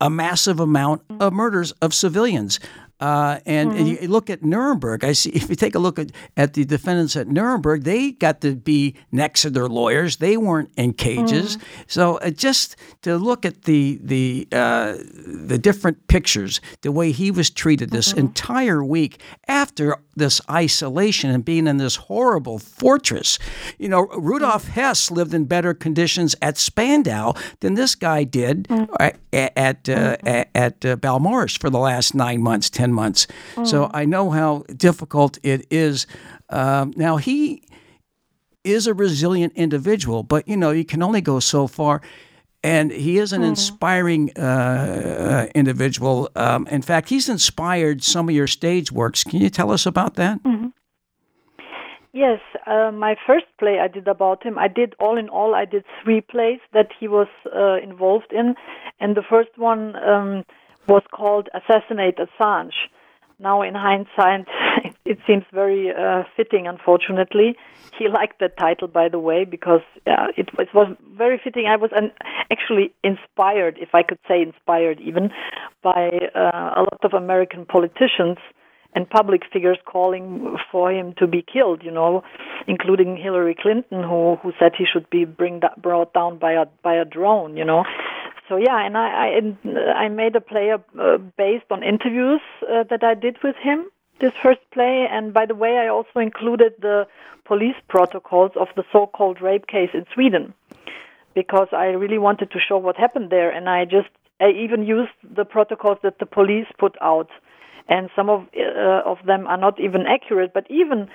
a massive amount of murders of civilians. Uh, and, and you look at Nuremberg. I see if you take a look at, at the defendants at Nuremberg, they got to be next to their lawyers. They weren't in cages. So uh, just to look at the the uh, the different pictures, the way he was treated this entire week after this isolation and being in this horrible fortress. You know, Rudolf Hess lived in better conditions at Spandau than this guy did uh, at uh, at, at uh, Belmarsh for the last nine months, ten months. So I know how difficult it is. Um, now he is a resilient individual, but you know you can only go so far. And he is an inspiring uh, uh, individual. Um, in fact, he's inspired some of your stage works. Can you tell us about that? Yes, uh, my first play I did about him. I did all in all, I did three plays that he was uh, involved in, and the first one um, was called "Assassinate Assange." Now, in hindsight, it, seems very uh, fitting. Unfortunately, he liked that title, by the way, because uh, it, was- it was very fitting. I was an, actually inspired, if I could say inspired, even by uh, a lot of American politicians and public figures calling for him to be killed, you know, including Hillary Clinton, who who said he should be bring brought down by a by a drone, you know. So yeah, and I I, uh, I made a play uh, based on interviews uh, that I did with him. This first play, and by the way, I also included the police protocols of the so-called rape case in Sweden, because I really wanted to show what happened there, and I just I even used the protocols that the police put out and some of uh, of them are not even accurate. But even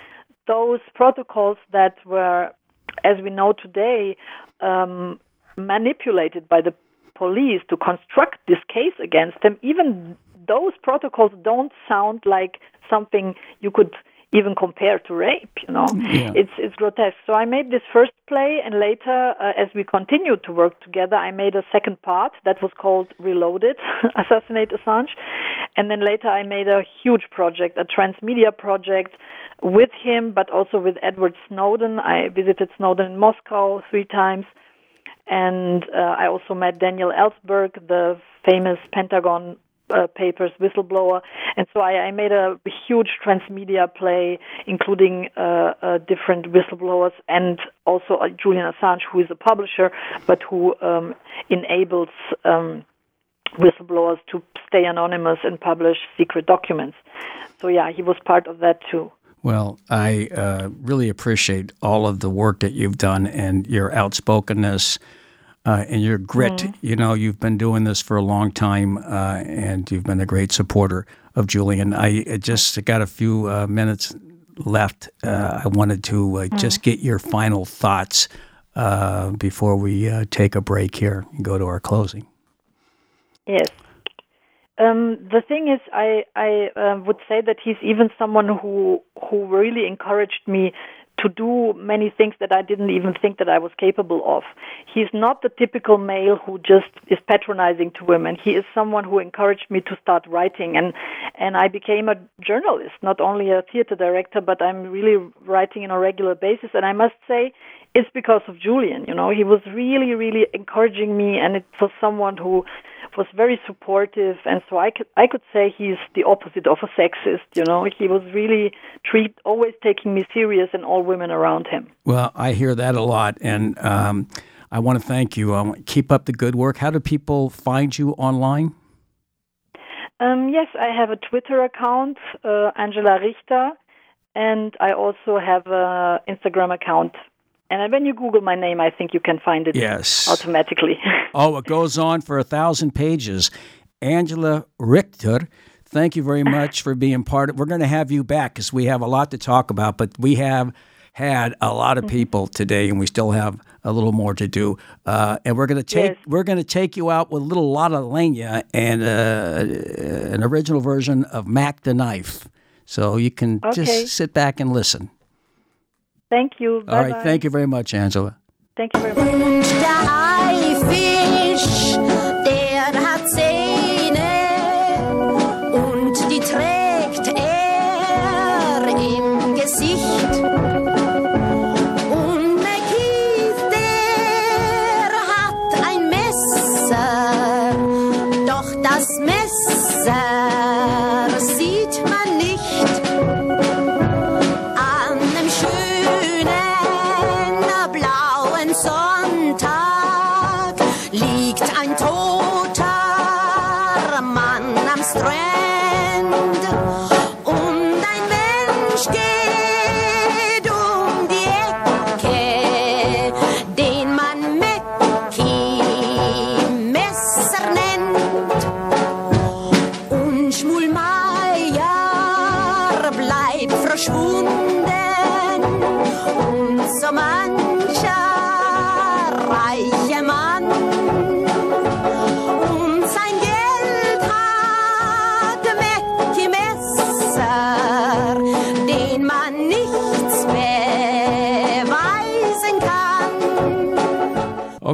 those protocols that were, as we know today, um, manipulated by the police to construct this case against them, even those protocols don't sound like something you could even compare to rape. You know, Yeah. it's it's grotesque. So I made this first play, and later, uh, as we continued to work together, I made a second part that was called Reloaded: Assassinate Assange, and then later I made a huge project, a transmedia project with him, but also with Edward Snowden. I visited Snowden in Moscow three times, and uh, I also met Daniel Ellsberg, the famous Pentagon uh, Papers whistleblower, and so I, I made a huge transmedia play, including uh, uh, different whistleblowers and also uh, Julian Assange, who is a publisher, but who um, enables um, whistleblowers to stay anonymous and publish secret documents. So yeah, he was part of that too. Well, I uh, really appreciate all of the work that you've done and your outspokenness uh, and your grit. You know, you've been doing this for a long time, uh, and you've been a great supporter of Julian. I uh, just got a few uh, minutes left. Uh, I wanted to uh, just get your final thoughts uh, before we uh, take a break here and go to our closing. Yes. Um, the thing is, I I uh, would say that he's even someone who who really encouraged me to do many things that I didn't even think that I was capable of. He's not the typical male who just is patronizing to women. He is someone who encouraged me to start writing and and I became a journalist, not only a theater director, but I'm really writing on a regular basis and I must say it's because of Julian. You know, he was really, really encouraging me, and it was someone who was very supportive. And so I could, I could say he's the opposite of a sexist. You know, he was really treat always taking me serious and all women around him. Well, I hear that a lot, and um, I want to thank you. Um, keep up the good work. How do people find you online? Um, yes, I have a Twitter account, uh, Angela Richter, and I also have an Instagram account. And when you Google my name, I think you can find it Yes. automatically. Oh, it goes on for a thousand pages. Angela Richter, thank you very much for being part of. We're going to have you back because we have a lot to talk about, but we have had a lot of people today, and we still have a little more to do. Uh, and we're going to take we're going to take you out with a little Lotte Lenya and uh, an original version of Mack the Knife, so you can Okay. just sit back and listen. Thank you. All right, Bye-bye. thank you very much, Angela. Thank you very much.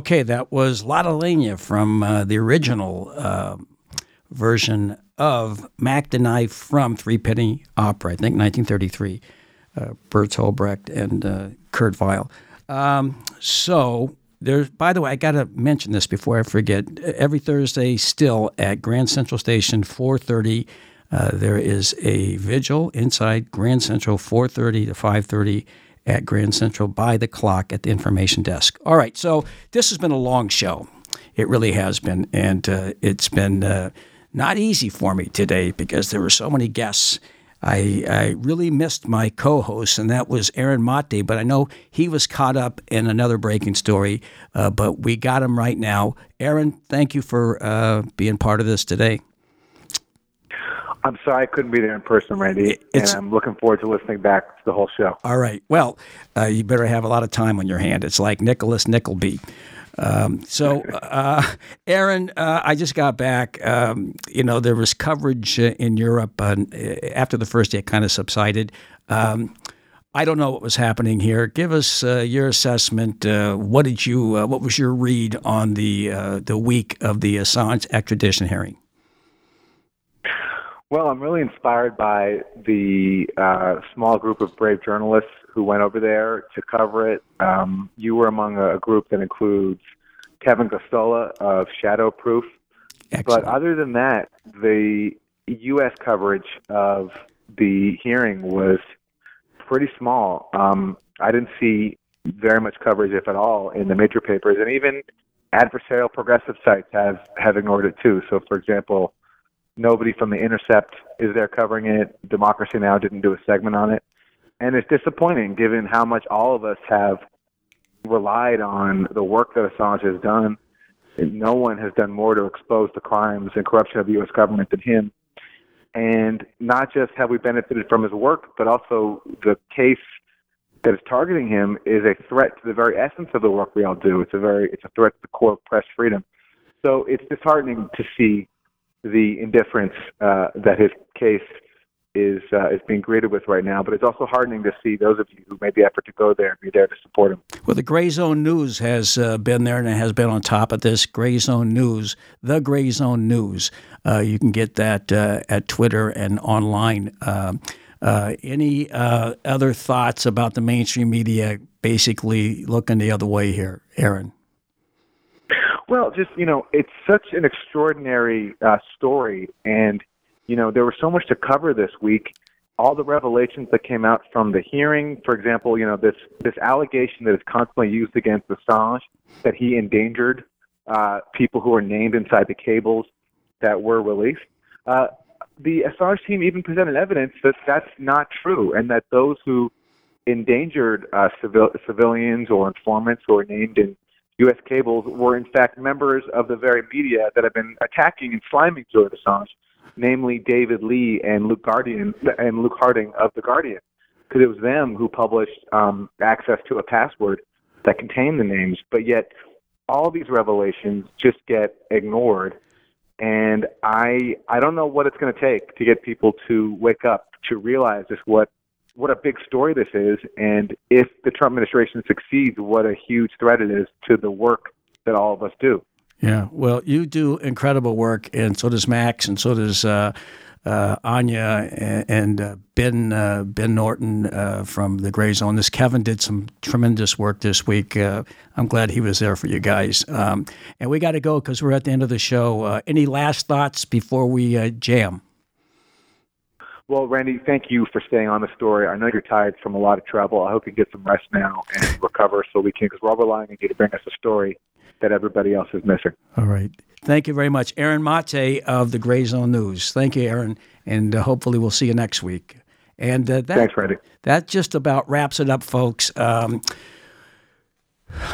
Okay, that was Lotte Lenya from uh, the original uh, version of Mack the Knife from Three Penny Opera, I think 1933. Uh, Bertolt Brecht and uh, Kurt Weill. Um, so, there's, by the way, I got to mention this before I forget. Every Thursday, still at Grand Central Station, 4:30, uh, there is a vigil inside Grand Central, 4:30 to 5:30 at Grand Central by the clock at the information desk. All right, so this has been a long show. It really has been, and uh, it's been uh, not easy for me today because there were so many guests. I, I really missed my co-host, and that was Aaron Maté. But I know he was caught up in another breaking story. Uh, but we got him right now. Aaron, thank you for uh, being part of this today. I'm sorry I couldn't be there in person, Randy, and I'm looking forward to listening back to the whole show. All right. Well, uh, you better have a lot of time on your hand. It's like Nicholas Nickleby. Um, so, uh, Aaron, uh, I just got back. Um, you know, there was coverage in Europe uh, after the first day it kind of subsided. Um, I don't know what was happening here. Give us uh, your assessment. Uh, what did you? Uh, what was your read on the uh, the week of the Assange extradition hearing? Well, I'm really inspired by the uh, small group of brave journalists who went over there to cover it. Um, you were among a, group that includes Kevin Gosztola of Shadowproof. But other than that, the U.S. coverage of the hearing was pretty small. Um, I didn't see very much coverage, if at all, in the major papers, and even adversarial progressive sites have have ignored it too. So, for example, nobody from the Intercept is there covering it. Democracy Now didn't do a segment on it, and it's disappointing given how much all of us have relied on the work that Assange has done. No one has done more to expose the crimes and corruption of the U.S. government than him. And not just have we benefited from his work, but also the case that is targeting him is a threat to the very essence of the work we all do. It's a very it's a threat to the core of press freedom. So it's disheartening to see the indifference uh, that his case is uh, is being greeted with right now. But it's also heartening to see those of you who made the effort to go there and be there to support him. Well, the Gray Zone News has uh, been there and has been on top of this. Gray Zone News, the Gray Zone News. Uh, you can get that uh, at Twitter and online. Uh, Uh, any uh, other thoughts about the mainstream media basically looking the other way here, Aaron? Well, just you know, it's such an extraordinary uh, story, and you know, there was so much to cover this week. All the revelations that came out from the hearing, for example, you know, this this allegation that is constantly used against Assange that he endangered uh, people who are named inside the cables that were released. Uh, the Assange team even presented evidence that that's not true, and that those who endangered uh, civil, civilians or informants who are named in U.S. cables were in fact members of the very media that have been attacking and sliming Julian Assange, namely David Leigh and Luke Guardian and Luke Harding of the Guardian, because it was them who published um, access to a password that contained the names. But yet, all these revelations just get ignored, and I I don't know what it's going to take to get people to wake up to realize just what what a big story this is, and if the Trump administration succeeds, what a huge threat it is to the work that all of us do. Yeah, well, you do incredible work, and so does Max, and so does uh, uh, Anya and, and uh, Ben uh, Ben Norton uh, from the Gray Zone. This Kevin did some tremendous work this week. Uh, I'm glad he was there for you guys. Um, and we got to go because we're at the end of the show. Any last thoughts before we jam? Well, Randy, thank you for staying on the story. I know you're tired from a lot of travel. I hope you get some rest now and recover so we can, because we're all relying on you to bring us a story that everybody else is missing. All right. Thank you very much. Aaron Maté of the Gray Zone News. Thank you, Aaron. And uh, hopefully we'll see you next week. And uh, that, Thanks, Randy. That just about wraps it up, folks. Um,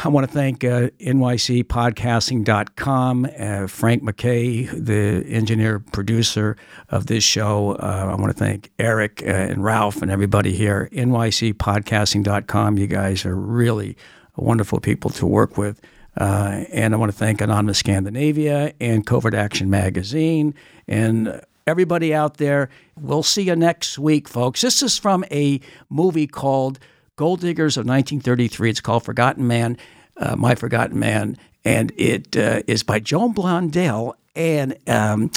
I want to thank uh, NYCpodcasting.com, uh, Frank McKay, the engineer producer of this show. Uh, I want to thank Eric uh, and Ralph and everybody here. NYCpodcasting.com. You guys are really wonderful people to work with. Uh, and I want to thank Anonymous Scandinavia and Covert Action Magazine and everybody out there. We'll see you next week, folks. This is from a movie called Gold Diggers of 1933. It's called Forgotten Man, uh, My Forgotten Man, and it uh, is by Joan Blondell and um,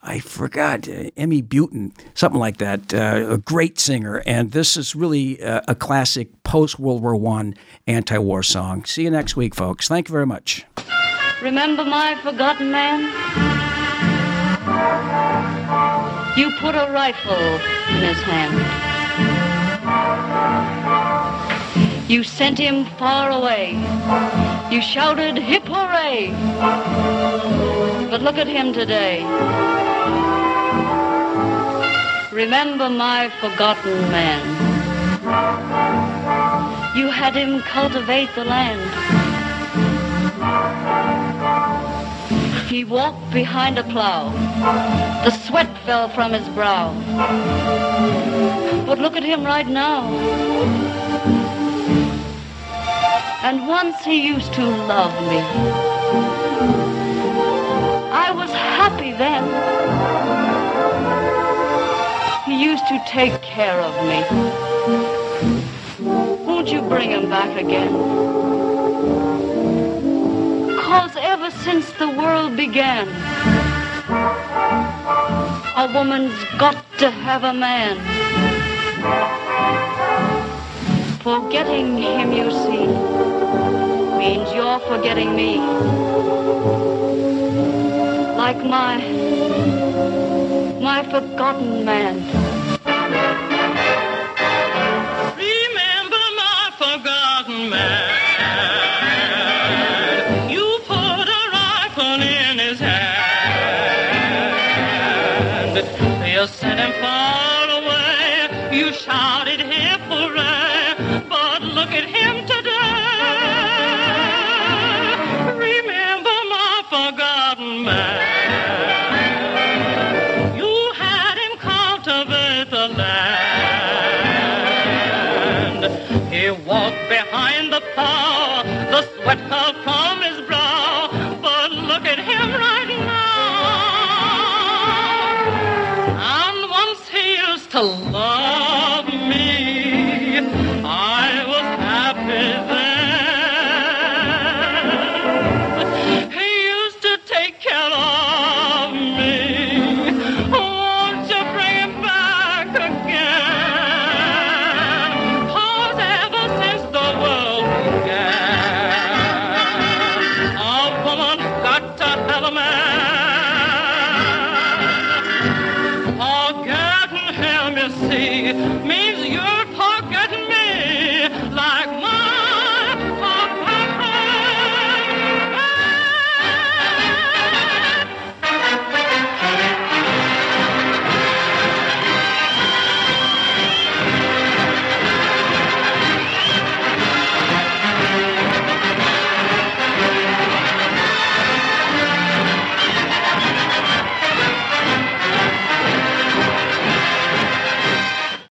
I forgot uh, Emmy Butin, something like that. Uh, a great singer, and this is really uh, a classic post World War One anti-war song. See you next week, folks. Thank you very much. Remember my forgotten man? You put a rifle in his hand. You sent him far away. You shouted, hip hooray! But look at him today. Remember my forgotten man. You had him cultivate the land. He walked behind a plow. The sweat fell from his brow. But look at him right now. And once he used to love me. I was happy then. He used to take care of me. Won't you bring him back again? Cause ever since the world began, a woman's got to have a man. Forgetting him, you see, means you're forgetting me. Like my, my forgotten man.